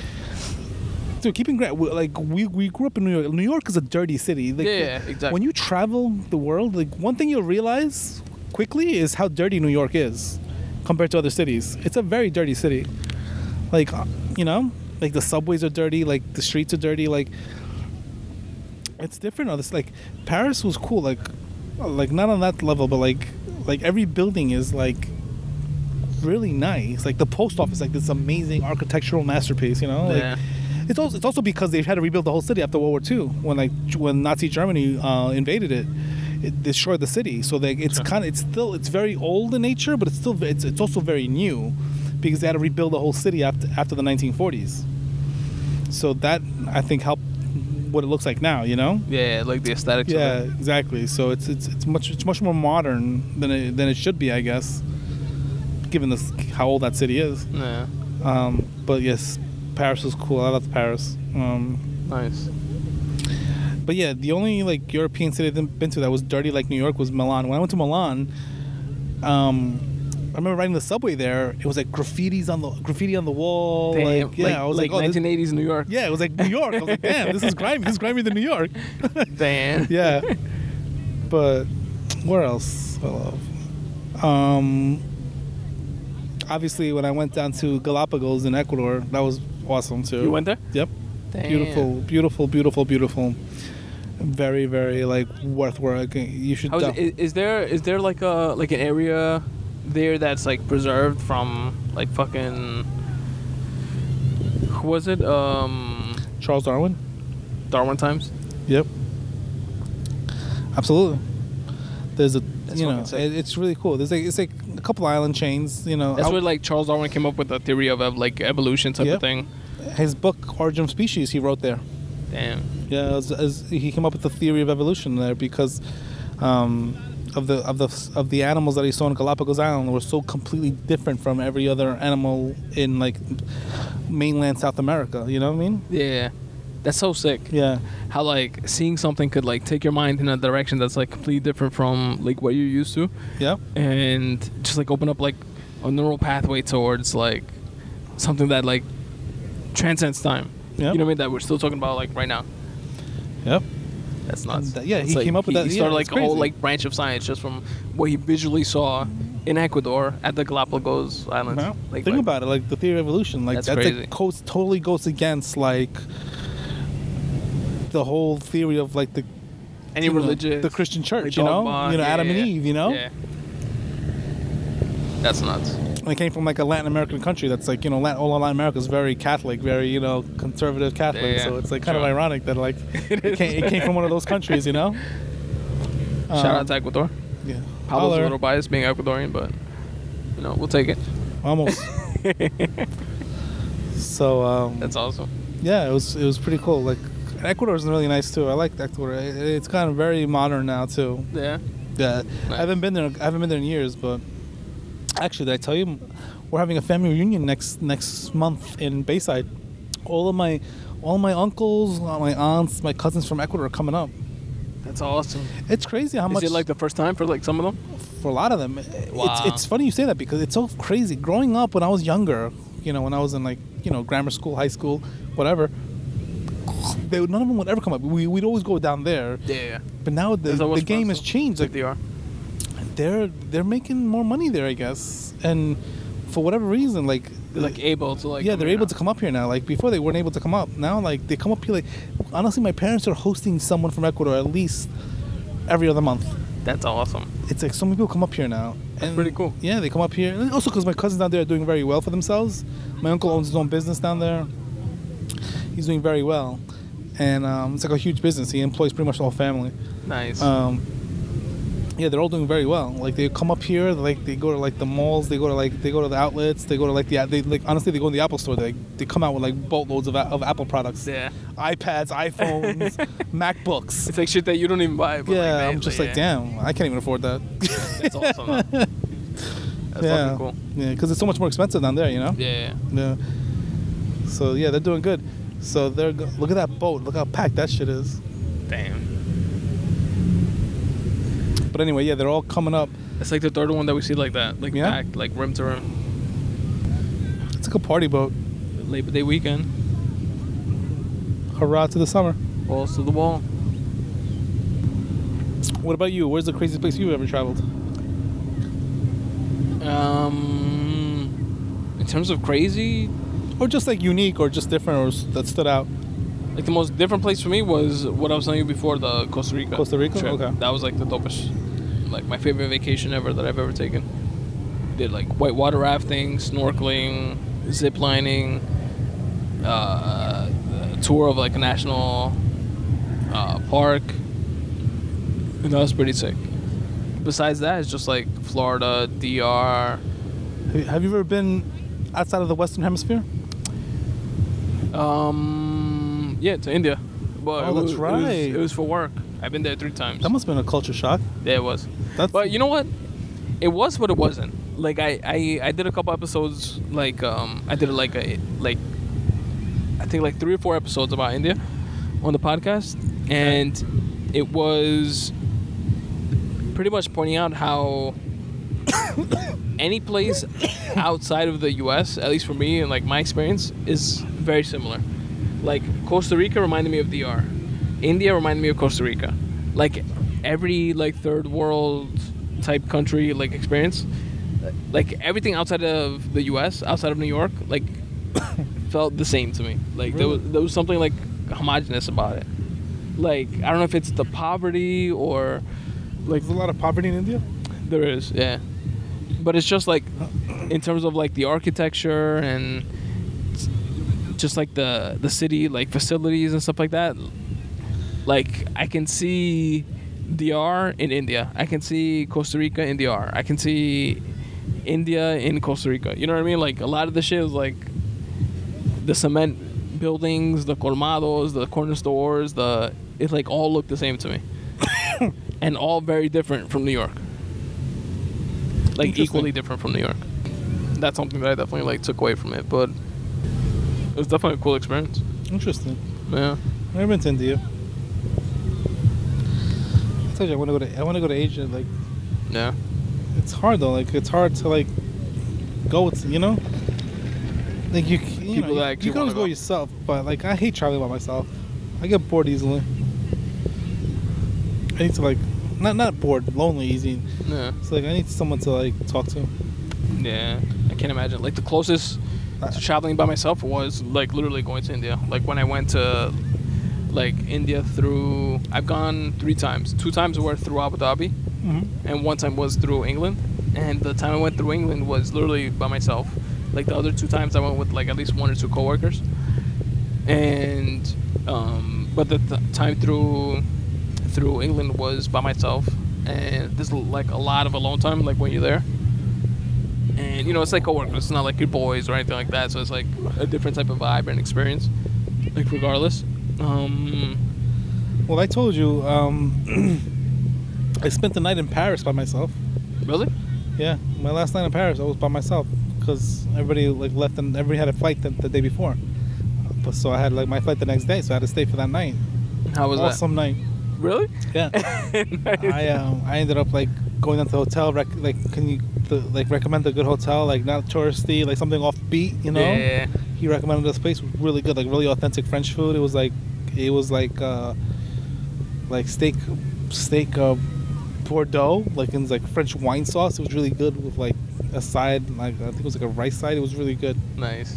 dude, keeping we- like we we grew up in New York. New York is a dirty city. Like, Yeah, exactly. When you travel the world, like one thing you'll realize quickly is how dirty New York is compared to other cities. It's a very dirty city. Like, uh, you know, like the subways are dirty, like the streets are dirty, like. It's different this. Like Paris was cool, like, like not on that level, but like, like every building is like really nice. Like the post office, like this amazing architectural masterpiece. You know, like Yeah. it's also it's also because they had to rebuild the whole city after World War II when like when Nazi Germany uh, invaded it. It destroyed the city, so they, it's kind of it's still it's very old in nature, but it's still it's, it's also very new because they had to rebuild the whole city after after the 1940s. So that I think helped what it looks like now. You know. Yeah, like the aesthetics. Yeah, Of it. exactly. So it's it's it's much it's much more modern than it than it should be, I guess, given this how old that city is. Yeah. Um, but yes, Paris was cool. I love Paris. Um, Nice. But yeah, the only like European city I've been to that was dirty like New York was Milan. When I went to Milan, um, I remember riding the subway there. It was like graffitis on the graffiti on the wall. Damn, like yeah, I was like, oh, this- 1980s New York. yeah, it was like New York. I was like, damn, this is grimy. This is grimy than New York. Damn. yeah. But where else? I love. Um, obviously, when I went down to Galapagos in Ecuador, that was awesome too. You went there? Yep. Damn. Beautiful, beautiful, beautiful, beautiful. Very, very like worth work. You should. Is, def- it, is, is there is there like a like an area there that's like preserved from like fucking who was it um Charles Darwin. Darwin times? Yep. Absolutely. There's a That's you know it, it's really cool. There's like it's like a couple island chains. You know, That's where like Charles Darwin came up with the theory of, of like evolution type Yep. of thing. His book Origin of Species he wrote there. Damn. Yeah, as, as he came up with the theory of evolution there because um, of the of the of the animals that he saw in Galapagos Island were so completely different from every other animal in like mainland South America. You know what I mean? Yeah. That's so sick. Yeah, How like seeing something could like take your mind in a direction that's like completely different from like what you're used to. yeah, and just like open up like a neural pathway towards like something that like transcends time. Yep. You know what I mean? That we're still talking about like right now. yep. That's nuts. That- yeah, It's he like, came up with he, that- He started it's like a whole like branch of science just from what he visually saw in Ecuador at the Galapagos Islands. Well, Like, think like, about it, like the theory of evolution, like That's that crazy. like, goes, totally goes against like the whole theory of like the any religious, the Christian church, you know, dogma, you know, yeah, Adam and Eve, you know. Yeah. That's nuts. And it came from like a Latin American country that's like you know Latin, all of Latin America is very Catholic, very you know conservative Catholic. Yeah, yeah. So it's like kind Sure. of ironic that like it, came, it came from one of those countries, you know. Shout Um, out to Ecuador. Yeah, Pablo's a little biased being Ecuadorian, but you know we'll take it. almost. so um, That's awesome. yeah, it was it was pretty cool. Like Ecuador is really nice too. I like Ecuador. It, it's kind of very modern now too. Yeah. Yeah, Nice. I haven't been there. I haven't been there in years, but actually, did I tell you we're having a family reunion next next month in Bayside? All of my all my uncles, all my aunts, my cousins from Ecuador are coming up. That's awesome. It's crazy how Is much it like the first time for like some of them? for a lot of them. Wow. It's it's funny you say that because it's so crazy. Growing up when I was younger, you know, when I was in like you know grammar school, high school, whatever. They, would- none of them would ever come up. We, we'd always go down there, Yeah. but now the, the game has changed. Like they are. They're they're making more money there, I guess, and for whatever reason, like They're like able to like. yeah, they're able now. to come up here now. Like before, they weren't able to come up. Now, like they come up here. Like honestly, my parents are hosting someone from Ecuador at least every other month. That's awesome. It's like so many people come up here now. And pretty cool. Yeah, they come up here, and also because my cousins down there are doing very well for themselves. My uncle owns his own business down there. He's doing very well, and um, it's like a huge business. He employs pretty much the whole family. Nice. Um, Yeah, they're all doing very well. Like they come up here, like they go to like the malls, they go to like they go to the outlets, they go to like the they like honestly they go in the Apple store. They they come out with like boatloads of, of Apple products, Yeah. iPads, iPhones, MacBooks. It's like shit that you don't even buy. But Yeah, like, I'm just like, yeah. damn, I can't even afford that. That's awesome. That's yeah, fucking cool. yeah, because it's so much more expensive down there, you know. Yeah. Yeah. So yeah, they're doing good. So they're go- look at that boat. Look how packed that shit is. Damn. But anyway, yeah, they're all coming up. It's like the third one that we see like that, like Yeah? packed, like rim to rim. It's like a party boat. Labor Day weekend, Hurrah to the summer. balls to the wall. What about you? Where's the craziest place you've ever traveled? Um, in terms of crazy, Or just like unique or just different or that stood out? like the most different place for me was what I was telling you before, the Costa Rica. Costa Rica? trip. Okay. That was like the dopest, like my favorite vacation ever that I've ever taken. Did like whitewater rafting, snorkeling, zip lining, uh, a tour of like a national uh, park. And that was pretty sick. Besides that, it's just like Florida, DR. Have you, ever been outside of the Western Hemisphere? Um, yeah, to India. But Oh, it that's was, it was- right. It was, for work. I've been there three times. That must have been a culture shock. yeah, it was. That's But you know what? It was, but it wasn't. Like I, I, I did a couple episodes. Like um, I did like a like, I think like three or four episodes about India on the podcast, and it was pretty much pointing out how any place outside of the U.S., at least for me and like my experience, is very similar. Like Costa Rica reminded me of DR, India reminded me of Costa Rica. Like every like third world type country like experience, like everything outside of the U.S., outside of New York, like felt the same to me. Like there was there was something like homogenous about it. Like I don't know if it's the poverty or like There's a lot of poverty in India. there is, yeah. But it's just like in terms of like the architecture and just like the the city like facilities and stuff like that. Like I can see DR in India. I can see Costa Rica in DR. I can see India in Costa Rica. You know what I mean? Like a lot of the shit is like the cement buildings, the colmados, the corner stores, the it like all look the same to me. and all very different from New York. Like equally different from New York. That's something that I definitely like took away from it, but it was definitely a cool experience. Interesting. Yeah. I've been to India. I told you I want to go to I want to go to Asia. Like Yeah. it's hard though. Like it's hard to like go with you know. Like you, you People know, you, you can always go go. yourself, but like I hate traveling by myself. I get bored easily. I need to like, not not bored, lonely, easy. Yeah. It's like I need someone to like talk to. Yeah. I can't imagine. Like the closest uh, to traveling by myself was like literally going to India. Like when I went to like India through I've gone three times. Two times were through Abu Dhabi Mm-hmm. and one time was through England. And the time I went through England was literally by myself. Like the other two times I went with like at least one or two coworkers. And um, but the th- time through through England was by myself. And there's like a lot of alone time like when you're there. And you know it's like coworkers. It's not like your boys or anything like that. So it's like a different type of vibe and experience. Like regardless. Um, Well, I told you, um, I spent the night in Paris by myself. really? Yeah, my last night in Paris, I was by myself because everybody like left and everybody had a flight the, the day before. But so I had like my flight the next day, so I had to stay for that night. How was that? awesome night. Really? Yeah. I um I ended up like going down to the hotel. Rec- like, can you the, like recommend a good hotel, like not touristy, like something offbeat, you know? Yeah. He recommended this place was really good, like really authentic French food. It was like it was like uh like steak steak uh Bordeaux, like in like French wine sauce. It was really good with like a side, like I think it was like a rice side. It was really good. Nice.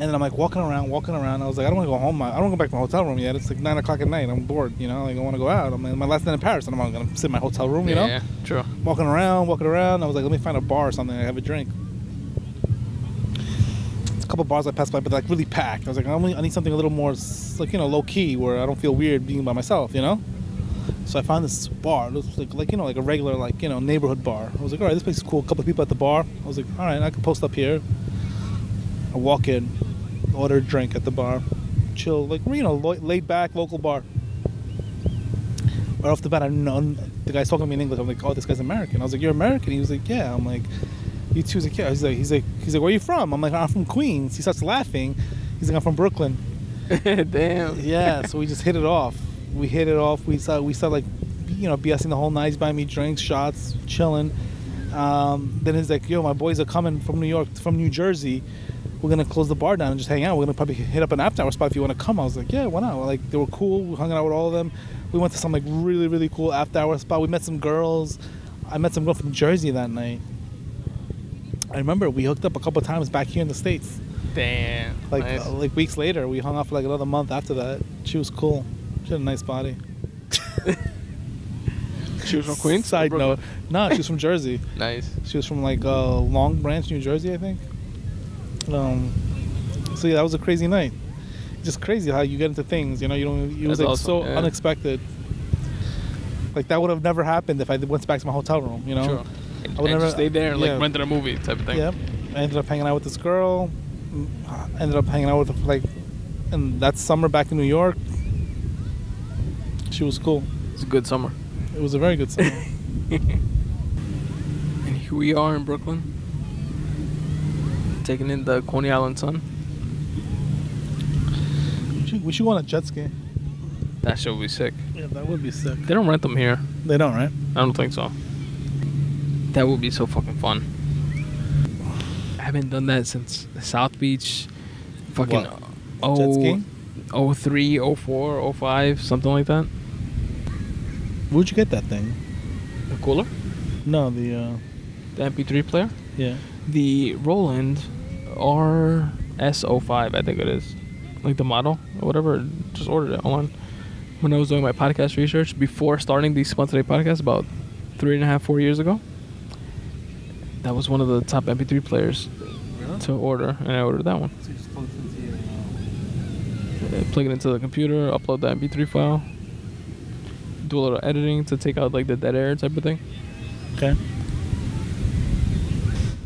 And then I'm like walking around, walking around. I was like, I don't want to go home. I don't want to go back to my hotel room yet. It's like nine o'clock at night. I'm bored, you know. Like I want to go out. I'm in my last night in Paris, and I'm not gonna sit in my hotel room, you know. Yeah. True. Walking around, walking around. I was like, let me find a bar or something. I have a drink. A couple bars I passed by, but like really packed. I was like, I, need something a little more, like you know, low key, where I don't feel weird being by myself, you know. So I found this bar. It was like, like you know, like a regular, like you know, neighborhood bar. I was like, all right, this place is cool. A couple of people at the bar. I was like, all right, I can post up here. I walk in, order a drink at the bar, chill, like you know, laid back local bar. Right off the bat, I know the guy's talking to me in English. I'm like, oh, this guy's American. I was like, you're American. He was like, yeah. I'm like, you too. He's like, yeah. He's like, he's like, he's like, where are you from? I'm like, I'm from Queens. He starts laughing. He's like, I'm from Brooklyn. Damn. Yeah, so we just hit it off. We hit it off. We saw we started like, you know, BSing the whole night. He's buying me drinks, shots, chilling. Um, then he's like, "Yo, my boys are coming from New York, from New Jersey. We're gonna close the bar down and just hang out. We're gonna probably hit up an after hour spot if you want to come." I was like, "Yeah, why not?" Like they were cool. We hung out with all of them. We went to some like really really cool after hour spot. We met some girls. I met some girl from Jersey that night. I remember we hooked up a couple times back here in the states. Damn. Like nice. uh, like weeks later, we hung out for like another month after that. She was cool. She had a nice body. she was from Queens. Side note, no, she was from Jersey. Nice. She was from like uh, Long Branch, New Jersey, I think. Um, so yeah, that was a crazy night. Just crazy how you get into things. You know, you don't. It was That's like so yeah. unexpected. Like that would have never happened if I went back to my hotel room. You know. Sure. And, I would and never- just stayed there and like yeah. rented a movie type of thing. Yep. I ended up hanging out with this girl. Mm, I ended up hanging out with her, like, and that summer back in New York. She was cool. It's a good summer. It was a very good summer. And here we are in Brooklyn, taking in the Coney Island sun. we, should, we should go on a jet ski. That shit would be sick. Yeah, that would be sick. They don't rent them here. They don't, right? I don't think so. That would be so fucking fun. I haven't done that since South Beach. Fucking What? oh, 03, 04, 05, something like that. Where'd you get that thing? The cooler? No, the uh, The MP3 player? yeah. The Roland RS05, I think it is. Like the model or whatever. Just ordered it online. When I was doing my podcast research before starting the Spun Today podcast about three and a half, four years ago, that was one of the top MP3 players to order, and I ordered that one. Uh, Plug it into the computer, upload the MP3 file, do a little editing to take out like the dead air type of thing. Okay.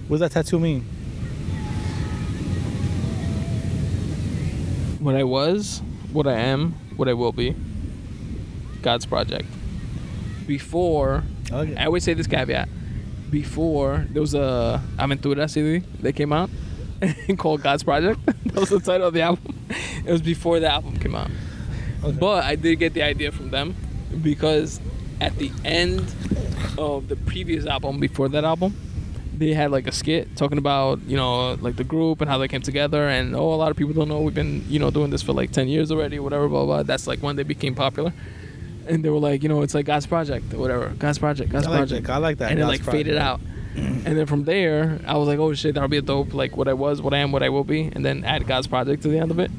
What does that tattoo mean? what I was, what I am, what I will be. God's project. Before, Okay. I always say this caveat. Before there was a Aventura CD that came out called God's Project. that was the title of the album. It was before the album came out. Okay. But I did get the idea from them because at the end of the previous album, before that album, they had like a skit talking about you know like the group and how they came together and oh a lot of people don't know we've been you know doing this for like 10 years already whatever blah blah that's like when they became popular and they were like you know it's like God's project or whatever God's project God's I like project that. I like that. and it God's like faded project. out and then from there I was like oh shit that'll be a dope like what I was what I am what I will be and then add God's project to the end of it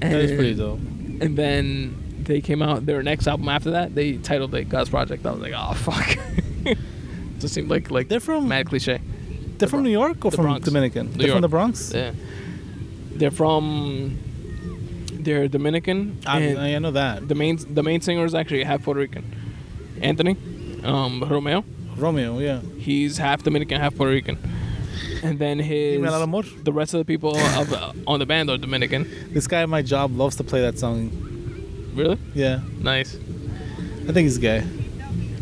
That is And- pretty dope. and then they came out their next album after that. They titled it God's Project. I was like, oh fuck. Just seemed like like They're from mad cliche. they're from New York or the from Bronx. Dominican? New they're York. from the Bronx. Yeah, they're from. They're Dominican. I, I know that. the main the main singer is actually half Puerto Rican. Anthony, um, Romeo. Romeo, yeah. He's half Dominican, half Puerto Rican. And then his Dile al amor. the rest of the people of uh, on the band are Dominican. This guy at my job loves to play that song. Really Yeah, nice. I think he's gay.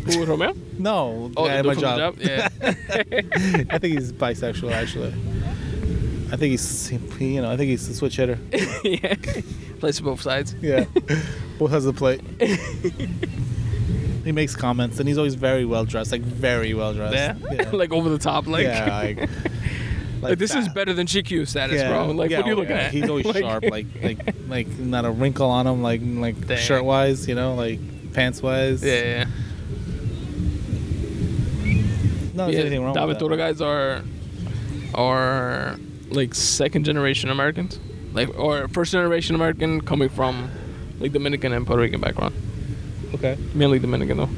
Who Romeo? No, Oh, guy at my the job. Yeah. I think he's bisexual actually. I think he's you know I think he's a switch hitter. yeah. Plays both sides. Yeah, both has the plate. he makes comments and he's always very well dressed, like very well dressed. Yeah. like over the top, like. yeah, like, like, this is better than GQ status, Yeah, bro. Like, yeah, what are you oh, looking yeah. at? He's always Like- sharp, like like like not a wrinkle on him, like like shirt wise, you know, like pants wise. Yeah, yeah. no, there's yeah. anything wrong that. Aventura guys are are like second generation Americans, like or first generation American coming from like Dominican and Puerto Rican background. Okay. Mainly Dominican though.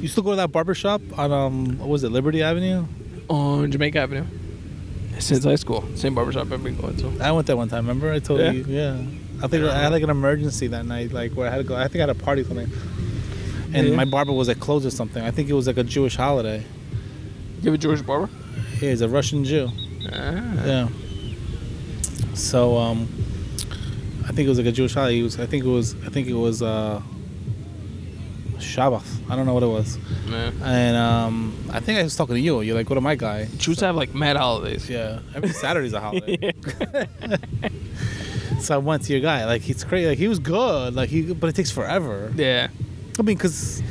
You still go to that barber shop on um what was it Liberty Avenue? On Jamaica Avenue. Since high school, same barbershop I've been going to. I went there one time. Remember? I told Yeah? you. Yeah. I think I had like an emergency that night, like where I had to go. I think I had a party something. and Yeah. my barber was like closed or something. I think it was like a Jewish holiday. You have a Jewish barber? Yeah, he's a Russian Jew. Ah. Yeah. So um, I think it was like a Jewish holiday. He was, I think it was. I think it was uh, Shabbat. I don't know what it was. Yeah. And um, I think I was talking to you. You're like, "What am I guy?" Jews have like mad holidays. Yeah, every Saturday's a holiday. so I went to your guy. Like he's crazy. Like he was good. Like he, but it takes forever. Yeah. I mean, because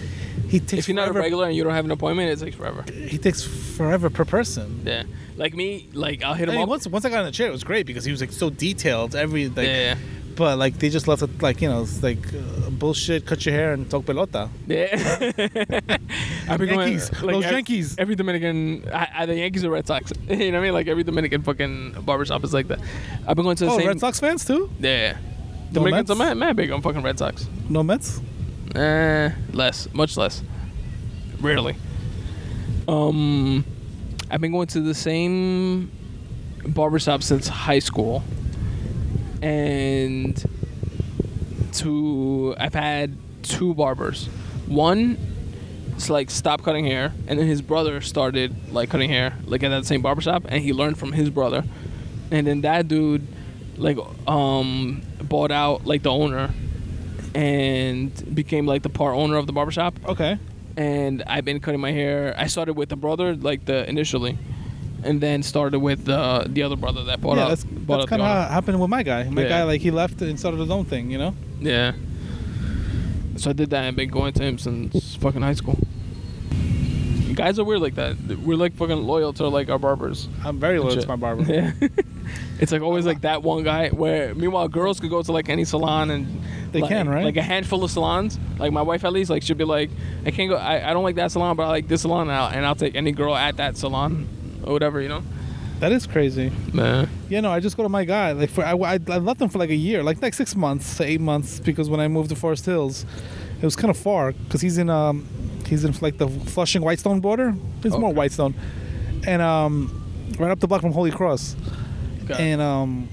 he takes. If you're not a regular and you don't have an appointment, it takes forever. he takes forever per person. Yeah. Like me, like I'll hit I him mean, up. once once I got in the chair, it was great because he was like so detailed. Every like, yeah. but like they just left it like you know, it's like uh, bullshit. Cut your hair and talk pelota. Yeah. I've been going Yankees, like every, Yankees. Every Dominican, I- either Yankees or Red Sox. you know what I mean? Like every Dominican fucking barbershop is like that. I've been going to the Oh, same. Red Sox fans too? Yeah. No Dominicans are mad, mad big on fucking Red Sox. No Mets. Eh, less, much less. Rarely. Um, I've been going to the same barbershop since high school, and to I've had two barbers. One, it's like stop cutting hair, and then his brother started like cutting hair, like at that same barbershop, and he learned from his brother, and then that dude, like, um, bought out like the owner, and became like the part owner of the barbershop Okay. and I've been cutting my hair. I started with the brother, like the initially, and then started with the the other brother that bought yeah, up. that's, bought that's kind of how it happened with my guy. My Yeah. guy, like, he left and started his own thing, you know? Yeah. So I did that and been going to him since fucking high school. Guys are weird like that. We're like fucking loyal to like our barbers. I'm very loyal to my barber. Yeah. It's like always like that one guy where meanwhile girls could go to like any salon and They like, can, right? Like a handful of salons. Like my wife at least like she'll be like, I can't go I, I don't like that salon, but I like this salon now and I'll take any girl at that salon or whatever, you know? That is crazy. Man. Yeah, no, I just go to my guy. Like, for I, I, I left him for like a year, like like six months to eight months, because when I moved to Forest Hills, it was kind of far, because he's in um, he's in like the Flushing Whitestone border. It's more Whitestone, and um, right up the block from Holy Cross, Okay. and um,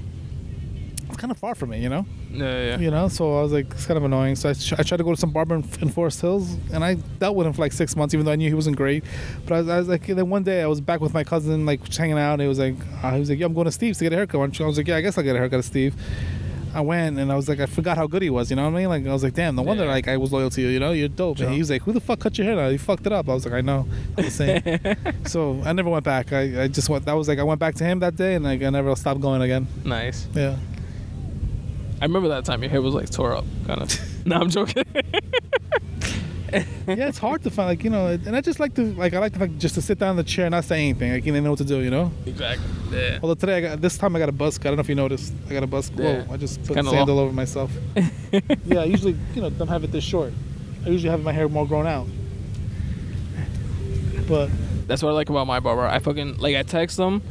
it's kind of far from me, you know. Yeah, yeah. You know, so I was like, it's kind of annoying. So I, I tried to go to some barber in, in Forest Hills, and I dealt with him for like six months, even though I knew he wasn't great. But I was, I was like, then one day I was back with my cousin, like hanging out, and he was like, uh, he was like, yeah, I'm going to Steve's to get a haircut. I was like, yeah, I guess I'll get a haircut at Steve. I went, and I was like, I forgot how good he was. You know what I mean? Like I was like, damn, no wonder Yeah. like I was loyal to you. You know, you're dope. Sure. And he was like, who the fuck cut your hair? Now? You fucked it up. I was like, I know. Same. so I never went back. I, I just went. That was like I went back to him that day, and like I never stopped going again. Nice. Yeah. I remember that time your hair was like tore up, kind of. no, I'm joking. yeah, it's hard to find like you know, and I just like to like I like to like just to sit down in the chair and not say anything. Like you didn't know what to do, you know. exactly. Yeah. Although today I got this time I got a buzz cut. I don't know if you noticed. I got a buzz. Yeah. Whoa! I just put kinda sand low. all over myself. yeah, I usually you know don't have it this short. I usually have my hair more grown out. But That's what I like about my barber. I fucking like I text them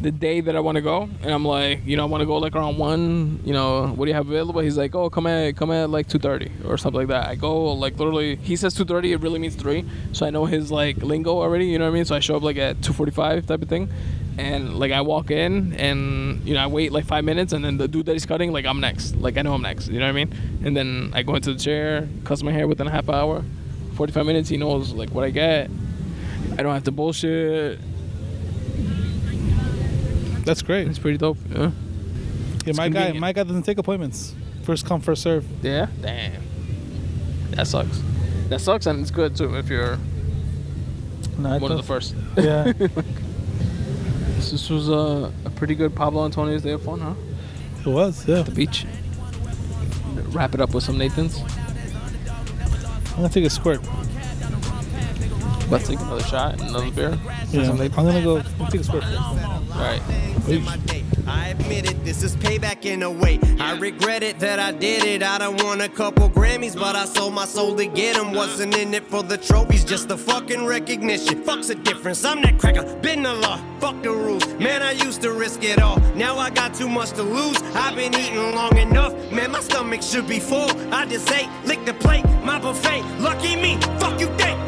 the day that I want to go, and I'm like, you know, I want to go like around one. You know, what do you have available? He's like, oh, come at come at like two thirty or something like that. I go like literally. He says two thirty. It really means three. So I know his like lingo already. You know what I mean? So I show up like at two forty five type of thing. And like I walk in and you know I wait like five minutes and then the dude that he's cutting like I'm next like I know I'm next you know what I mean and then I go into the chair cuts my hair within a half hour 45 minutes he knows like what I get I don't have to bullshit that's great. it's pretty dope. Yeah. Yeah, my guy, convenient. my guy doesn't take appointments. First come, first serve. Yeah. Damn. That sucks. That sucks, and it's good too if you're No, one of the first. Yeah, This, this was a, a pretty good Pablo Antonio's day of fun, huh? it was. Yeah, The beach. Wrap it up with some Nathan's. I'm gonna take a squirt. Let's take another shot and another beer. Yeah, I'm gonna go I'll take a squirt. First. Right. in my day. I admit it, this is payback in a way. I regret it that I did it. I don't want a couple Grammys, but I sold my soul to get them. Wasn't in it for the trophies, just the fucking recognition. Fuck's the difference. I'm that cracker, been the law. Fuck the rules. Man, I used to risk it all. Now I got too much to lose. I've been eating long enough. Man, my stomach should be full. I just ate, lick the plate, my buffet. Lucky me, fuck you think.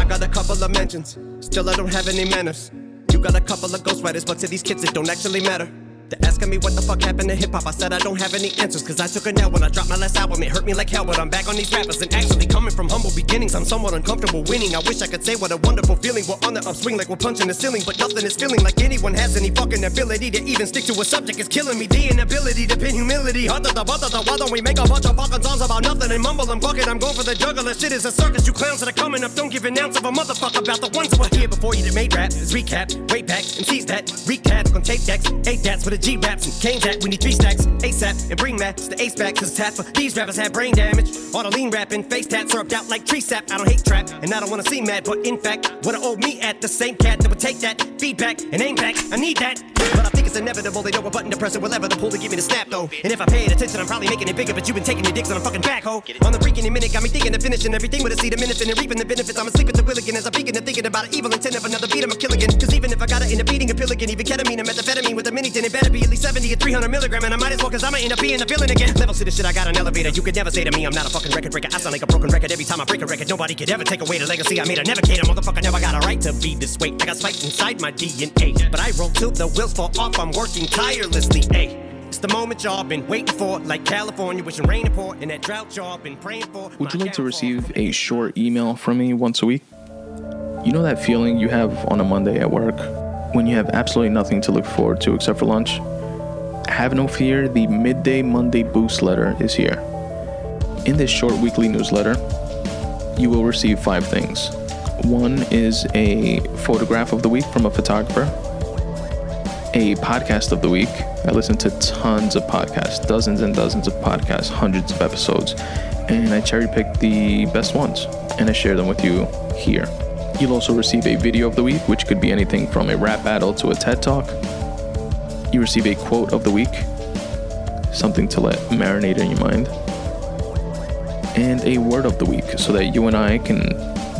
I got a couple of mentions, still I don't have any manners. You got a couple of ghostwriters, but to these kids it don't actually matter. They're asking me what the fuck happened to hip hop. I said I don't have any answers, cause I took a L when I dropped my last album. It hurt me like hell, but I'm back on these rappers. And actually, coming from humble beginnings, I'm somewhat uncomfortable winning. I wish I could say what a wonderful feeling. We're on the upswing like we're punching the ceiling, but nothing is feeling like anyone has any fucking ability to even stick to a subject. It's killing me. The inability to pin humility. Hunter the brother, the why don't we make a bunch of fucking songs about nothing and mumble and bucket? I'm going for the juggler. Shit is a circus. You clowns that are coming up don't give an ounce of a motherfucker about the ones that were here before you that made rap. It's recap, way back, and seize that. Recap on tape decks, eight dats with a G raps and cane that. We need three stacks, ASAP, and bring Matt the ace back, cause tap for these rappers have brain damage. All the lean rapping, face tats syrup out like tree sap. I don't hate trap, and I don't wanna see mad, but in fact, what I owe me at the same cat that would take that feedback and aim back. I need that. But I think it's inevitable. They know a button to press it, whatever the pull to give me the snap though. And if I paid attention, I'm probably making it bigger. But you've been taking your dicks on a fucking back backhoe. On the freaking minute, got me thinking of finishing everything with a seed of minute and reaping the benefits. I'm asleep at the wheel again as I'm begin to thinking about an evil intent of another beat. I'm a again. Cause even if I got it in a beating, a pill again, even ketamine, a methamphetamine with a mini, then it better be at least 70 or 300 milligram. And I might as well, cause I'ma end up being a villain again. Levels to the shit, I got an elevator. You could never say to me, I'm not a fucking record breaker. I sound like a broken record every time I break a record. Nobody could ever take away the legacy I made. I never cater, motherfucker. Never got a right to be this way. I got spiked inside my DNA. But I roll till the wheels fall off. I'm working tirelessly. Ayy. It's the moment y'all been waiting for, like California, wishing rain pour, and that drought y'all been praying for. Would you like to receive a short email from me once a week? You know that feeling you have on a Monday at work when you have absolutely nothing to look forward to except for lunch? Have no fear, the Midday Monday Boost letter is here. In this short weekly newsletter, you will receive five things. One is a photograph of the week from a photographer, a podcast of the week. I listen to tons of podcasts, dozens and dozens of podcasts, hundreds of episodes, and I cherry pick the best ones and I share them with you here. You'll also receive a video of the week, which could be anything from a rap battle to a TED talk. You receive a quote of the week, something to let marinate in your mind, and a word of the week so that you and I can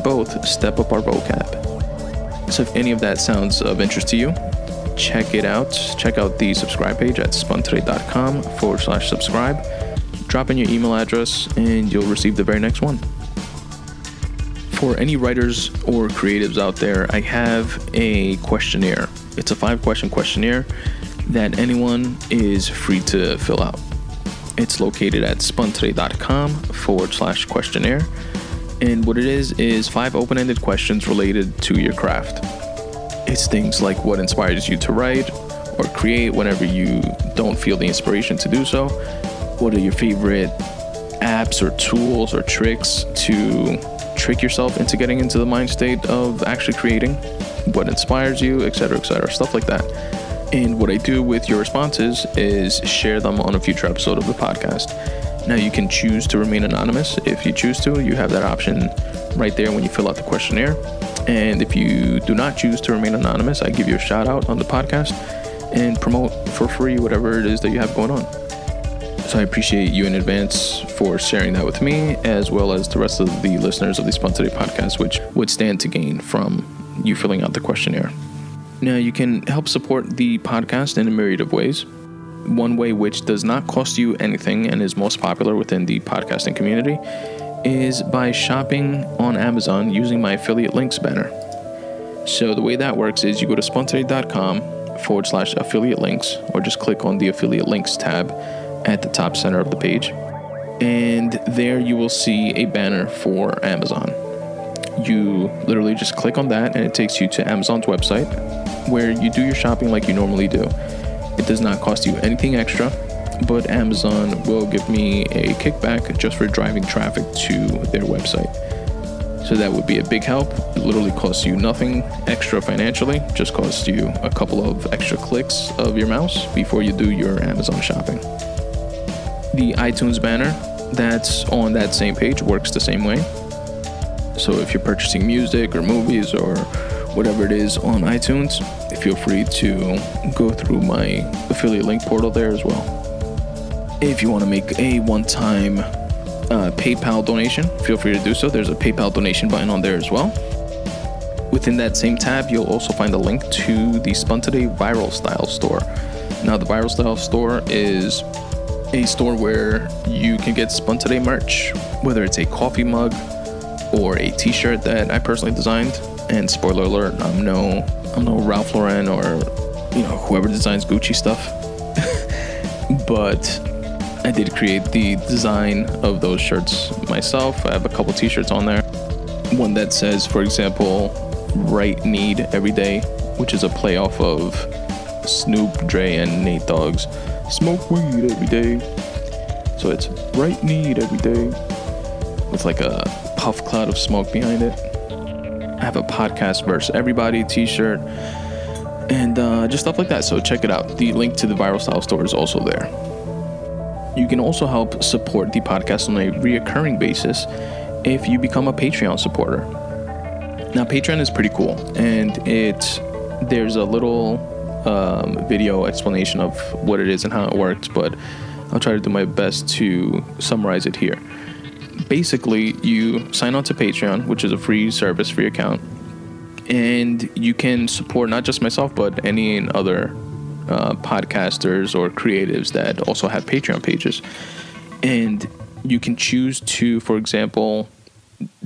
both step up our vocab. So if any of that sounds of interest to you, check it out. Check out the subscribe page at spuntoday.com forward slash subscribe. Drop in your email address and you'll receive the very next one. For any writers or creatives out there, I have a questionnaire. It's a five question questionnaire that anyone is free to fill out. It's located at spuntoday.com forward slash questionnaire. And what it is, is five open ended questions related to your craft. It's things like what inspires you to write or create whenever you don't feel the inspiration to do so. What are your favorite apps or tools or tricks to trick yourself into getting into the mind state of actually creating? What inspires you, etc., etc., stuff like that. And what I do with your responses is share them on a future episode of the podcast. Now, you can choose to remain anonymous if you choose to. You have that option right there when you fill out the questionnaire. And if you do not choose to remain anonymous, I give you a shout out on the podcast and promote for free whatever it is that you have going on. So I appreciate you in advance for sharing that with me, as well as the rest of the listeners of the Today podcast, which would stand to gain from you filling out the questionnaire. Now, you can help support the podcast in a myriad of ways. One way, which does not cost you anything and is most popular within the podcasting community, is by shopping on Amazon using my affiliate links banner. So, the way that works is you go to spuntoday.com forward slash affiliate links, or just click on the affiliate links tab at the top center of the page. And there you will see a banner for Amazon. You literally just click on that, and it takes you to Amazon's website where you do your shopping like you normally do. It does not cost you anything extra, but Amazon will give me a kickback just for driving traffic to their website. So that would be a big help. It literally costs you nothing extra financially, just costs you a couple of extra clicks of your mouse before you do your Amazon shopping. The iTunes banner that's on that same page works the same way. So if you're purchasing music or movies or whatever it is on iTunes, feel free to go through my affiliate link portal there as well. If you want to make a one time uh, PayPal donation, feel free to do so. There's a PayPal donation button on there as well. Within that same tab, you'll also find a link to the Spun Today Viral Style store. Now, the Viral Style store is a store where you can get Spun Today merch, whether it's a coffee mug or a t-shirt that I personally designed. And spoiler alert, I'm no I'm no Ralph Lauren or you know whoever designs Gucci stuff. but I did create the design of those shirts myself. I have a couple t-shirts on there. One that says, for example, right need every day, which is a play off of Snoop, Dre, and Nate Dogg's smoke weed every day. So it's right need every day with like a puff cloud of smoke behind it. I have a podcast versus everybody t-shirt and uh, just stuff like that. So check it out. The link to the Viral Style store is also there. You can also help support the podcast on a reoccurring basis if you become a Patreon supporter. Now, Patreon is pretty cool, and it there's a little um, video explanation of what it is and how it works, but I'll try to do my best to summarize it here. Basically, you sign on to Patreon, which is a free service, free account, and you can support not just myself, but any other uh, podcasters or creatives that also have Patreon pages. And you can choose to, for example,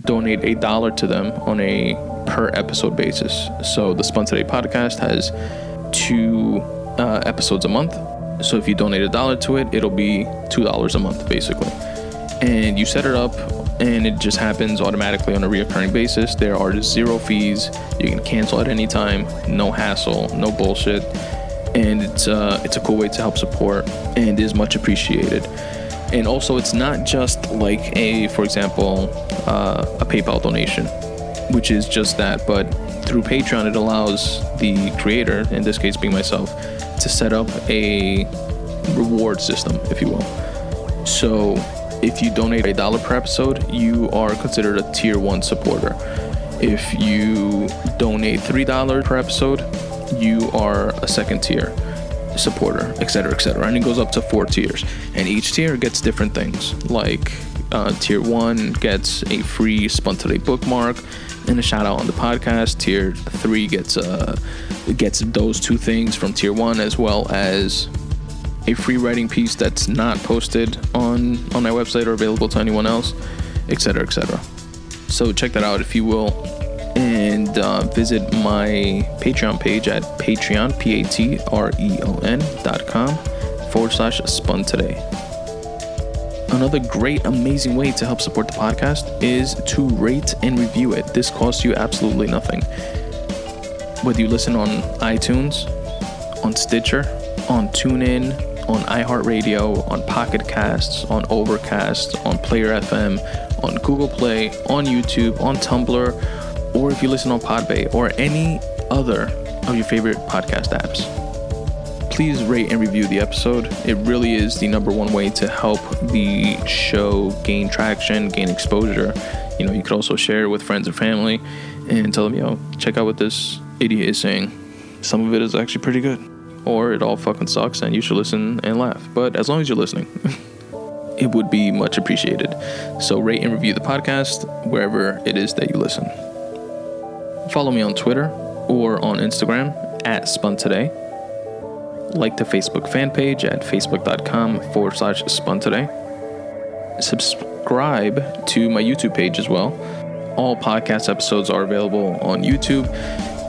donate a dollar to them on a per episode basis. So the Spun Today podcast has two uh, episodes a month. So if you donate a dollar to it, it'll be two dollars a month basically. And you set it up and it just happens automatically on a reoccurring basis. There are zero fees. You can cancel at any time, no hassle, no bullshit. And it's uh, it's a cool way to help support and is much appreciated. And also, it's not just like a, for example, uh, a PayPal donation, which is just that, but through Patreon, it allows the creator, in this case being myself, to set up a reward system, if you will. So if you donate a dollar per episode, you are considered a tier one supporter. If you donate three dollars per episode, you are a second tier supporter, etc., etc. And it goes up to four tiers, and each tier gets different things. Like uh, tier one gets a free Spun Today bookmark and a shout out on the podcast. Tier three gets uh gets those two things from tier one as well as a free writing piece that's not posted on on my website or available to anyone else, etc., etc. So check that out if you will, and uh, visit my Patreon page at Patreon p a t r e o n dot com forward slash spun today. Another great, amazing way to help support the podcast is to rate and review it. This costs you absolutely nothing. Whether you listen on iTunes, on Stitcher, on TuneIn, on iHeartRadio, on Pocket Casts, on Overcast, on Player FM, on Google Play, on YouTube, on Tumblr, or if you listen on Podbay or any other of your favorite podcast apps please rate and review the episode. It really is the number one way to help the show gain traction, gain exposure. You know, you could also share it with friends and family and tell them, yo, check out what this idiot is saying. Some of it is actually pretty good. Or it all fucking sucks and you should listen and laugh. But as long as you're listening, it would be much appreciated. So rate and review the podcast wherever it is that you listen. Follow me on Twitter or on Instagram at Spun Today like the Facebook fan page at facebook.com forward slash spun today. Subscribe to my YouTube page as well. All podcast episodes are available on YouTube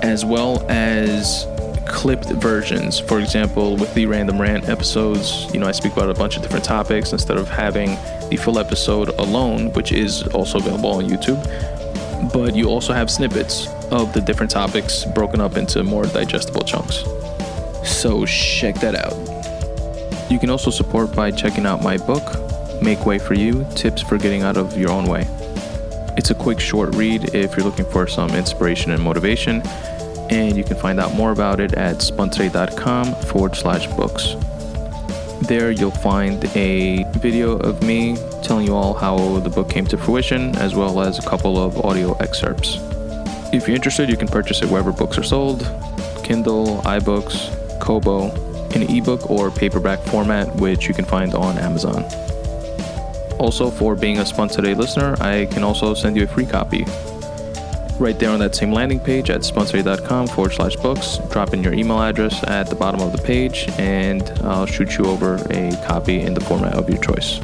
as well as clipped versions. For example, with the random rant episodes, you know, I speak about a bunch of different topics instead of having the full episode alone, which is also available on YouTube. But you also have snippets of the different topics broken up into more digestible chunks. So check that out. You can also support by checking out my book, Make Way for You Tips for Getting Out of Your Own Way. It's a quick, short read if you're looking for some inspiration and motivation, and you can find out more about it at spuntoday.com forward slash books. There, you'll find a video of me telling you all how the book came to fruition, as well as a couple of audio excerpts. If you're interested, you can purchase it wherever books are sold Kindle, iBooks, Kobo in ebook or paperback format, which you can find on Amazon. Also, for being a Spun Today listener, I can also send you a free copy. Right there on that same landing page at spuntoday.com forward slash books, drop in your email address at the bottom of the page, and I'll shoot you over a copy in the format of your choice.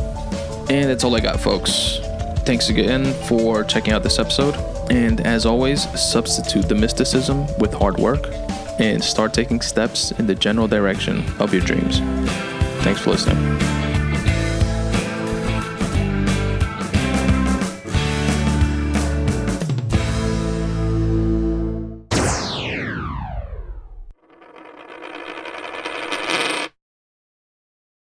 And that's all I got, folks. Thanks again for checking out this episode. And as always, substitute the mysticism with hard work and start taking steps in the general direction of your dreams. Thanks for listening.